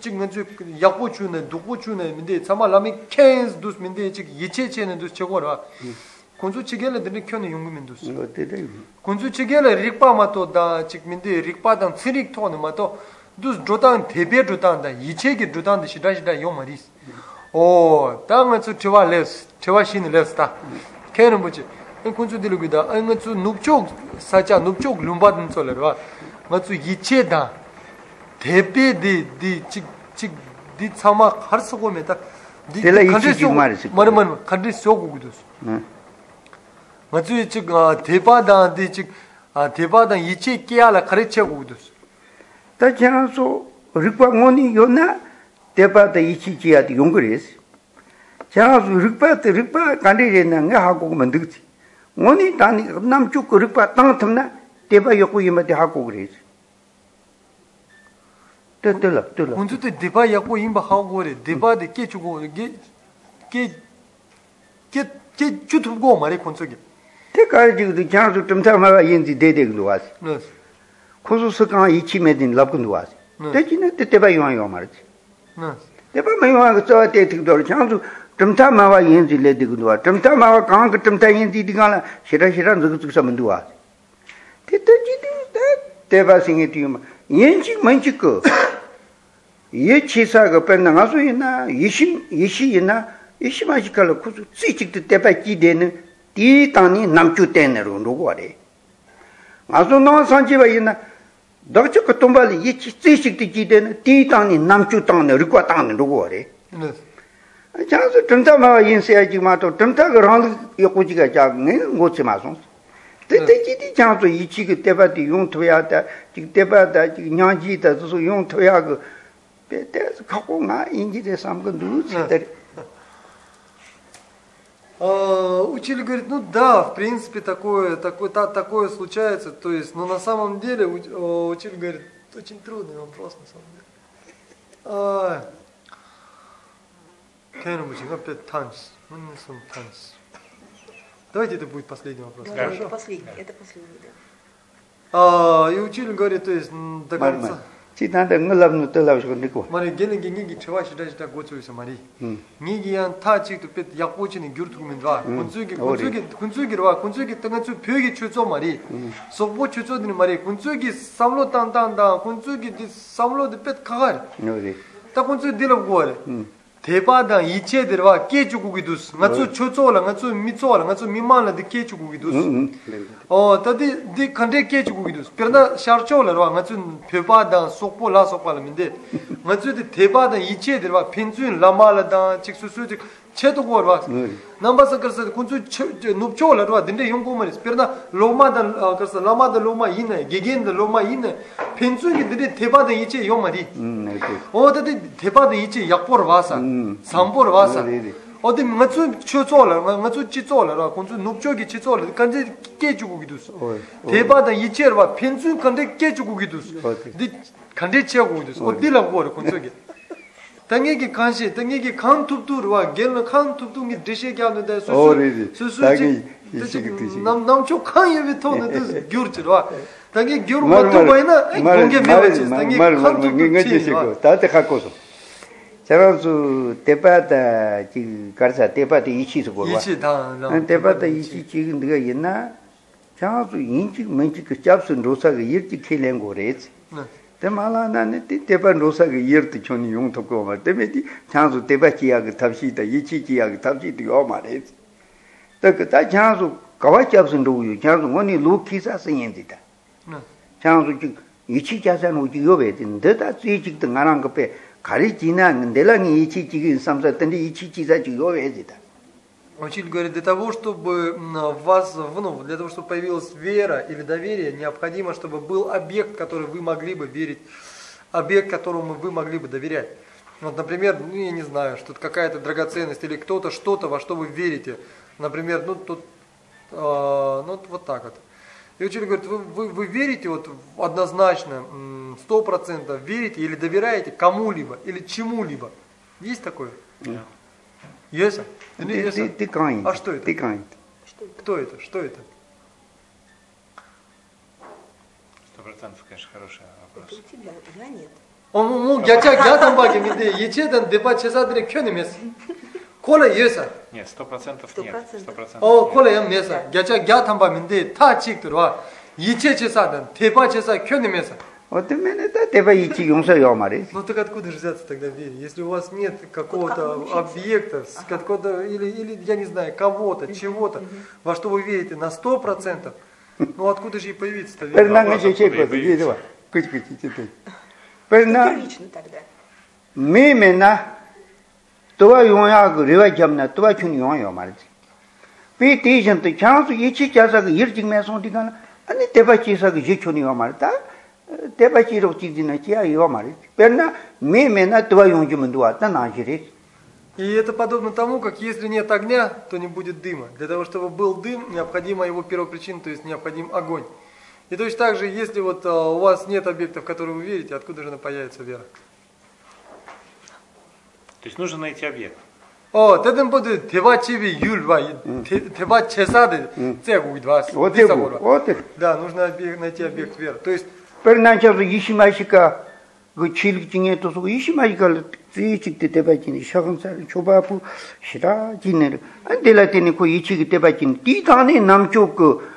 chik ngatsu yakbo chu na dukbo chu na minde tsama lami kens dus minde chik yiche che na dus chego rwa. chigele de kyone yungmin dus 이거 때려 kunzu chigele rikpa mato da chik mindi rikpa dang tsirik to mato dus drodang tebe drodang da iche ki drodang da shida shida yo maris o da nga tsu chiwa les chiwa shin les ta kene buchi en kunzu dilu gida en nga tsu nupchok sacha nupchok lumba dun tso lerwa nga tsu iche da tebe di di chik chik di tsama khar sogo me ta di Tela ichi khadri ki sogo- mari sik- mari mari khadri sogo gudus 응. 맞지 즉 대바다한테 즉 아 대바다 이치 끼야라 가르쳐 고도스 다 지나서 릭바 모니 요나 대바다 이치지야도 용거레스 지나서 릭바 때 릭바 간디레나 nga 하고 만득지 모니 다니 남쪽 nga tsu chik tepa dan di chik tepa dan ichi kiya la kari che kukudus ta chana so rikpa ngoni yo na tepa da ichi kiya di yungu resi chana so rikpa da rikpa kandhi re na nga ha kuku mandukti ngoni tani nam chuk rikpa tang tamna tepa yoku ima di ha kuku resi te te la te la unzu te depa yaku imba ha kuku re depa de ke chuku ke ke ke chutup go mare konso ge te kar jik du kyang su tumta mawa yin zi dede gu duwa si kuzu su kaan ichi me din lab gu duwa si te chi na te teba yuwa yuwa mara chi teba ma yuwa gu tsawa te tik dora kyang su tumta mawa yin zi le di gu duwa tumta mawa kaan gu tumta yin zi di kaan la shira shira nzu gu tsuk sa duwa si te te chi di teba singe tu yuma yin chik man chik ku [coughs] ye chi sa gu pen na nga su yin na yishi yishi yin na yishi ma chik ka la kuzu tsi chik tu teba chi de 디 땅이 남주 때내로 누구 아래 가서 너 산지바 있나 너저 그 돈발이 예치 찌직도 기대는 디 땅이 남주 땅에 르과 땅에 누구 아래 네 자서 점타마 인세야지 마도 점타가 랑 요고지가 자네 못지 마송 때때지디 자서 이치기 때바디 용토야다 지 때바다 지 냐지다 저 용토야 그 Учитель говорит, ну да, в принципе, такое, такое, та, такое случается. То есть, но на самом деле, о, учитель говорит, очень трудный вопрос на самом деле. А, опять танц. Ну, не сам танц. Давайте это будет последний вопрос. Да, Хорошо? это последний, это последний, да. А, и учитель говорит, то есть, до конца. 지난데 응을랍는 떨라고 니고 만약 걔는 걔기 저와 시다시다 고쳐서 말이. 음 니기한 타직도 뺏 약고치는 규르투면 와 음, 군주기 어리. 군주기 군주기로 와 군주기 땅한주 벽이 추조 말이 속보 추조드는 말이 군주기 삼로 땅땅다 군주기 디 삼로 뺏 가가 노리 딱 군주 딜어 고래 음 대바다 이체들 와 깨주고기도스 나주 추조라 나주 미조라 나주 미만라 디 깨주고기도스 음 어 다디 디 컨데 깨주고기도스 그러나 샤르초라 와 나주 페바다 속보 라 속발인데 나주 디 대바다 이체들 와 펜주인 라말라다 직수수직 체도 고와 노리 남바서 그래서 군주 눕초라 와 딘데 용고마리스 그러나 로마다 그래서 라마다 로마 이네 게겐다 로마 이네 펜주기 디 대바다 이체 요마리 음 이렇게 어디 대바다 이치 약보러 와서 음. 삼보러 와서 네, 네. 어디 맞추 쳐줘라 맞추 치줘라 군주 눕쪽이 치줘라 간제 깨주고 기도스 어이, 어이. 대바다 이치를 봐 펜수 간데 깨주고 기도스 어디? 네 간데 치하고 기도스 어디라고 거라 군주기 tangi ki kanshi, tangi ki khaan tuptu rwa, gel khaan tuptu ngi drishe kya nu da su su su chik nam nam chok khaan yewe to na dus gyur chi rwa tangi gyur matu bayi na gongi mewa chis, tangi khaan tuptu chi rwa tate khako so charam su tepa ta chik karsa, tepa ta ichi su korwa ichi ta tepa ta ichi chik ndiga yina charam su yin chik men chik chab su nrosa ka yir chik khe lengo re Te mala nani te tepa rosa ki yer tu choni yung topko ma, te me ti chansu tepa chiya ki tabshi ta, yichi chiya ki tabshi ti yo ma re. Ta ta chansu kawa chabsin rogu yu, chansu ngoni lu kisa san yin ti ta. Chansu chik yichi chasan u chik yo be ti, nda ta tsui chik ta nga rang ka pe, kari chi na, nde la ngi yichi chik yin samsa, tanda yichi chisa chik yo be ti ta. Учитель говорит, для того, чтобы в вас, ну, для того, чтобы появилась вера или доверие, необходимо, чтобы был объект, который вы могли бы верить, объект, которому вы могли бы доверять. Вот, например, ну, я не знаю, что-то какая-то драгоценность или кто-то, что-то, во что вы верите. Например, ну, тут, э, ну, вот так вот. И учитель говорит, вы, вы, вы верите вот однозначно, сто процентов верите или доверяете кому-либо или чему-либо? Есть такое? Есть? Ты не есть? ты ты каин А что это? ты каин Кто это? Что это? Сто процентов, конечно, хороший Это вопрос. у тебя, я нет. 어, 뭐, 뭐, 야차, 야탄 바기, 근데, 예체단 대바 제사들의 켜내면서. 콜라 예사. Нет, сто процентов Сто нет. процентов. Сто процентов 어, нет. 콜라 양 메사. 야차, 야탄 바인데, 타 칙 들어와. 예체 제사단 대바 제사 켜내면서. вот именно это идти я мари. Ну так откуда же взяться тогда в вере? Если у вас нет какого-то объекта, откуда, или, или, я не знаю, кого-то, чего-то, во что вы верите на 100%, ну откуда же и появиться-то вера? Пернанга чекота, видела. Кыть-кыть, ты. Перна. Лично тогда. Мимена. Това юнягу рива джамна, това чун юнягу мари. Пи тижен ты чансу, ичи часак, ирчик мясон дикана, ани теба чисак, жичун юнягу мари. Так? 대바 지록 его 지야 이거 말이 변나 매매나 два 용지면 два тана지ри И это подобно тому, как если нет огня, то не будет дыма. Для того, чтобы был дым, необходима его первопричина, то есть необходим огонь. И точно так же, если вот а, у вас нет объекта, в который вы верите, откуда же она появится вера? То есть нужно найти объект. О, тэдэн будет тева чеви юль ва, тева чесады и. идвас. Вот Да, нужно найти объект веры. То есть 베르난차서 이시마시카 그 칠릭 중에 또서 이시마시카를 지직 때 바진 샤금살 초바부 시라 진네 안델라테니 고 이치기 때 바진 디다네 남쪽 그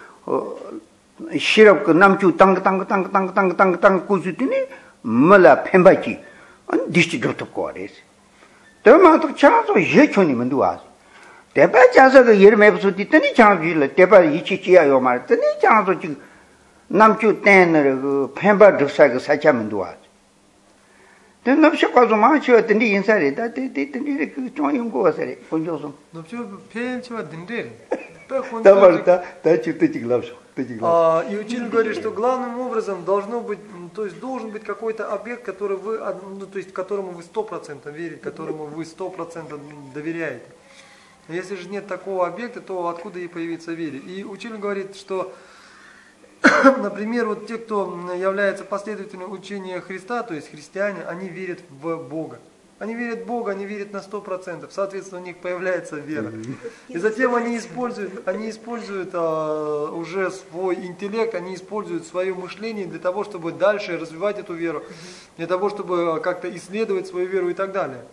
시럽 그 남쪽 땅땅땅땅땅땅땅 고주더니 몰라 펜바지 안 디시 좋다 거래스 더마도 차서 예촌이 먼저 와서 대바 자서 그 예름에 붙었더니 장주를 대바 이치지야 요 말더니 장소 지금 남주 땡을 그 펜바 득사 그 사자문도 와 된 납시 가서 마치어 든디 인사리 다 든디 그 종용 거 와서래 본조서 ну все, пельчева дендери. 다 말다 다 чуты 지금 납시 ты А, И учитель говорит, что главным образом должно быть, м, то есть должен быть какой-то объект, который вы, од- ну, то есть которому вы сто процентов верите, которому вы сто процентов доверяете. Если же нет такого объекта, то откуда и появится вере? И учитель говорит, что, [coughs] например, вот те, кто является последователем учения Христа, то есть христиане, они верят в Бога. Они верят в Бога, они верят на сто процентов. Соответственно, у них появляется вера. И затем они используют, они используют а, уже свой интеллект, они используют свое мышление для того, чтобы дальше развивать эту веру, для того, чтобы как-то исследовать свою веру и так далее.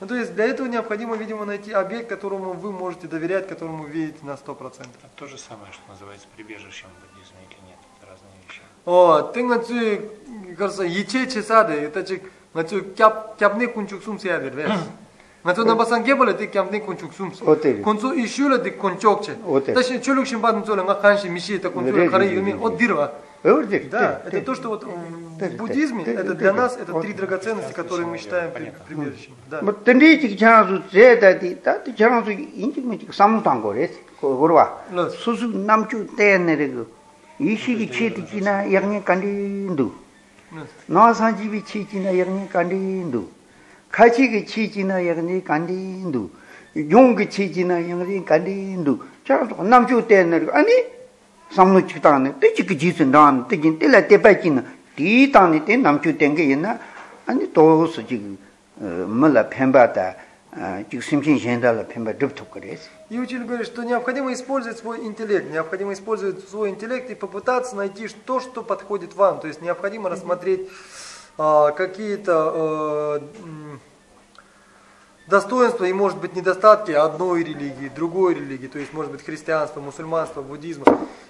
Ну, то есть для этого необходимо, видимо, найти объект, которому вы можете доверять, которому верите на 100%. Это то же самое, что называется прибежищем в 어, 땡나츠 그래서 이체 제사데 это 나츠 캡 캡네 군축 숨세야 돼. 나츠 나바산 게벌에 데 캡네 군축 숨스. 어때요? 콘소 이슈를 데 콘쪽체. 어때요? 다시 출력신 받은 소리 가 칸시 미시 это 콘소 네, 가래 네, 이미 네, 네. 어디로 어디 Да, это то, что вот м, Да, в да, буддизме, да, это да, для да, нас да. это Вот. три драгоценности, которые мы считаем при- Понятно. прибежищем. Да. 뭐 던디 장수 제다디 다디 장수 인지 뭐 삼당 거레스 그거와 네. 수수 남주 때내래 그 이시기 치디지나 양이 간디도 네. 나산집이 치지나 양이 간디도 가지기 치지나 양이 간디도 용기 치지나 양이 간디도 장수 남주 때내래 아니 삼노 치다네 뜨지기 지선단 뜨진 때라 때빠지나 디단이 때 남주 땡게 있나 아니 도스 지금 몰라 펜바다 Ючин говорит, что необходимо использовать свой интеллект, необходимо использовать свой интеллект и попытаться найти то, что подходит вам. То есть необходимо рассмотреть а, какие-то э, достоинства и, может быть, недостатки одной религии, другой религии, то есть, может быть, христианство, мусульманство, буддизма.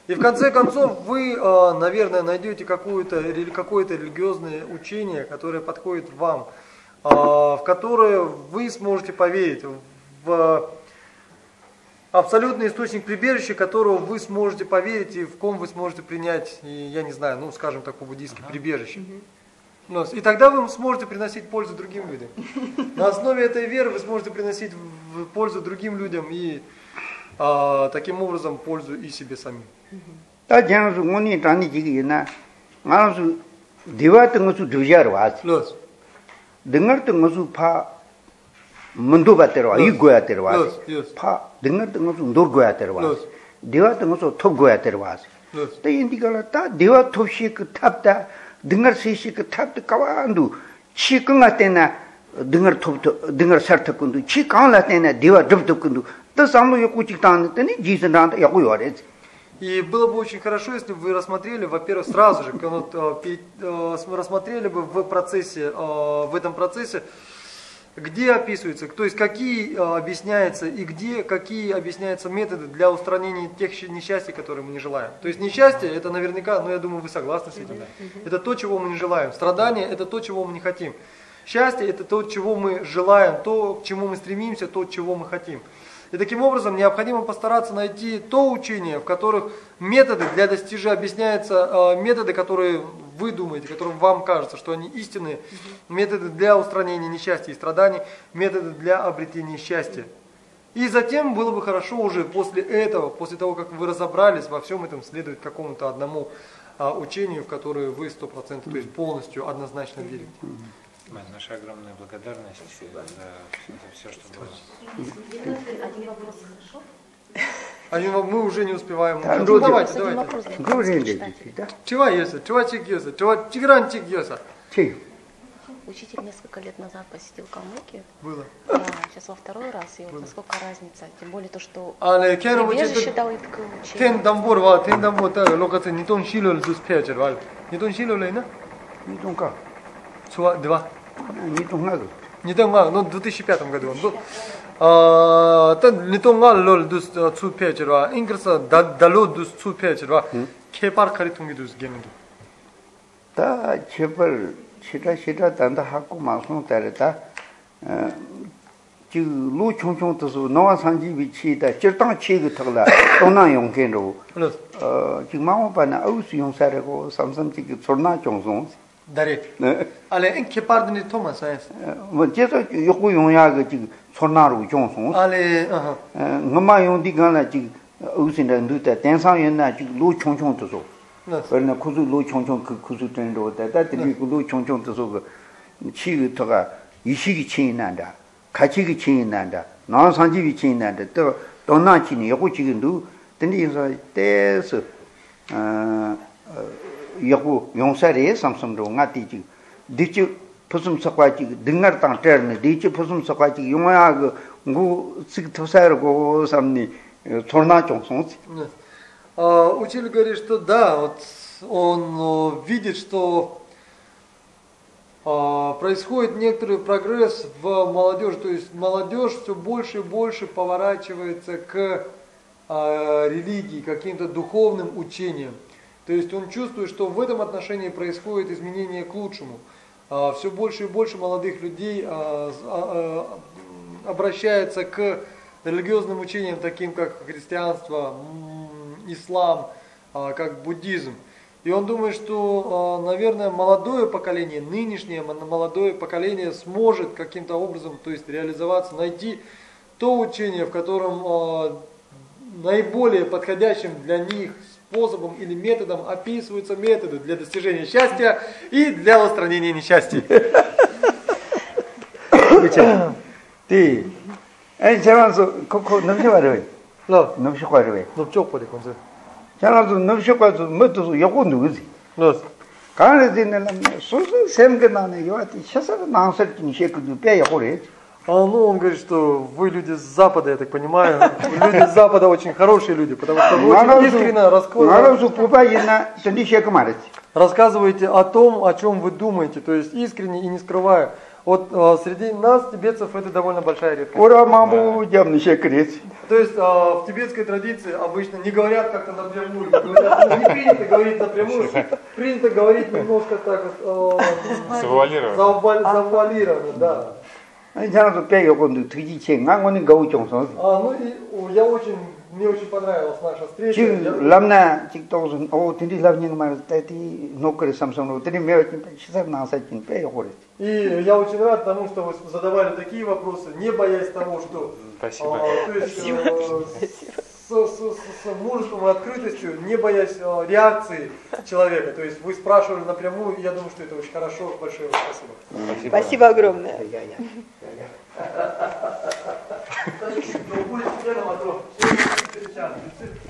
И в конце концов вы, а, наверное, найдете какое-то какое религиозное учение, которое подходит вам в которое вы сможете поверить, в абсолютный источник прибежища, которого вы сможете поверить и в ком вы сможете принять, и, я не знаю, ну, скажем так, по-буддийски, прибежище. Ну, И тогда вы сможете приносить пользу другим людям. На основе этой веры вы сможете приносить пользу другим людям и а, таким образом пользу и себе самим. 다 dengar te ngazu pha mundu ba terwa i goya terwa pha dengar te ngazu ndur goya terwa dewa te ngazu thop goya terwa te indi kala ta dewa thop shi ku thap ta dengar se shi ku thap ta kawa ndu chi ka nga te na dengar thop dengar sar thap kundu. Chi ka la te na dewa dhap thap kundu. Ta samlo yo ku chik ta ne ji san ta ya ku yo re И было бы очень хорошо, если бы вы рассмотрели, во-первых, сразу же, э, э, рассмотрели бы в процессе, э, в этом процессе, где описывается, то есть какие объясняются и где какие объясняются методы для устранения тех несчастий, которые мы не желаем. То есть несчастье это наверняка, ну я думаю, вы согласны с этим. Это то, чего мы не желаем. Страдание это то, чего мы не хотим. Счастье это то, чего мы желаем, то, к чему мы стремимся, то, чего мы хотим. И таким образом необходимо постараться найти то учение, в которых методы для достижения объясняются, э, методы, которые вы думаете, которым вам кажется, что они истинные, методы для устранения несчастья и страданий, методы для обретения счастья. И затем было бы хорошо уже после этого, после того, как вы разобрались во всем этом, следовать какому-то одному а, учению, в которое вы 100%, то есть полностью однозначно верите. Мать, Наша огромная благодарность за, за все, что было. Один во- мы уже не успеваем. Да, Ну, давайте, давайте. вопрос Говорили, читателю. да? Чего есть? Чего чигьёса? Чего чигран чигьёса? Чей? Учитель несколько лет назад посетил Калмыкию, Было. а сейчас во второй раз, и вот насколько разница, тем более то, что учитель дал и такое тен дамбор ва тен дамбор та локаци не тон шилол дус печер вал. Не тон шилол лейна? Не тонка. Чува два. 니도 나가 니도 나 너도 쉽게 하던 거도 너 어떤 니동가 롤도 수 페이지로 잉글스 달로도 수 페이지로 케파르 카리 통기 두스 게는도 다 제벌 시다 시다 단다 하고 마송 때렸다. 지 로총총 뜻으로 나와 산지 위치다. 절당 체기 탁라 동나 용견로. 어. 지금 마음바나 아우스 용사라고 삼삼지 소나 종송. 다리. 네. 알레 인 케파르드니 토마사스. 뭐 제가 요구 용야가 지금 소나로 종송 알레 아하. 어 엄마 용디 간나 지금 아우스인데 누다 댄상연나 지금 루 총총 뜻으로 네. 그러나 kuzu lo 총총 그 kuzu 된로 다다 들이 그로 총총 뜻서 그 치기터가 이식이 치인난다 가치기 치인난다 나 산지비 치인난다 또 돈나치니 요거 지금도 근데서 때서 어 yaqbu yongsa re samsam ro nga ti chi di chi pusum sakwa chi dingar tang ter ne di chi pusum sakwa chi yong ya ngu sik thosa ro go samni chorna chong song а учитель говорит, что да, вот он видит, что происходит некоторый прогресс в молодежи, то есть молодежь все больше и больше поворачивается к э, религии, каким-то духовным учениям. То есть он чувствует, что в этом отношении происходит изменение к лучшему. все больше и больше молодых людей а, а, а, обращается к религиозным учениям, таким как христианство, ислам, а, как буддизм. И он думает, что, а, наверное, молодое поколение, нынешнее мо- молодое поколение сможет каким-то образом, то есть реализоваться, найти то учение, в котором а, наиболее подходящим для них способом или методом описываются методы для достижения счастья и для устранения несчастья. Ты. Эй, чаванзу, коко, намши варвей. Ло. Намши варвей. Нупчок поди мы Чаванзу, намши варвей, мэтузу, яку нугузи. Лос. Каарзи нэлам, сузу сэмгэ нане, юати, шасар нансар кин шекуду, пя яку рейчу. А ну, он говорит, что вы люди с Запада, я так понимаю. Люди с Запада очень хорошие люди, потому что вы очень искренно рассказываете. Рассказываете о том, о чем вы думаете, то есть искренне и не скрывая. Вот а, среди нас, тибетцев, это довольно большая редкость. Ура, маму, явный секрет. То есть а, в тибетской традиции обычно не говорят как-то напрямую. Ну, не принято говорить напрямую, принято говорить немножко так вот. А, завуалированно. Да. Они сразу пять секунд, ты детей, а они гау чонсон. А, ну я очень, мне очень понравилась наша встреча. Чик ламна, чик тоже, о, ты не лавни нумар, ты нокры самсон, ты не меот, часа на сатин, пять секунд. И я очень рад тому, что вы задавали такие вопросы, не боясь того, что... Спасибо. Спасибо с, с- с- с мужеством и открытостью, не боясь э, реакции человека. То есть вы спрашивали напрямую, и я думаю, что это очень хорошо. Большое вам спасибо. Спасибо огромное.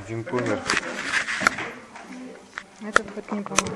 Один помер. Это будет не помню.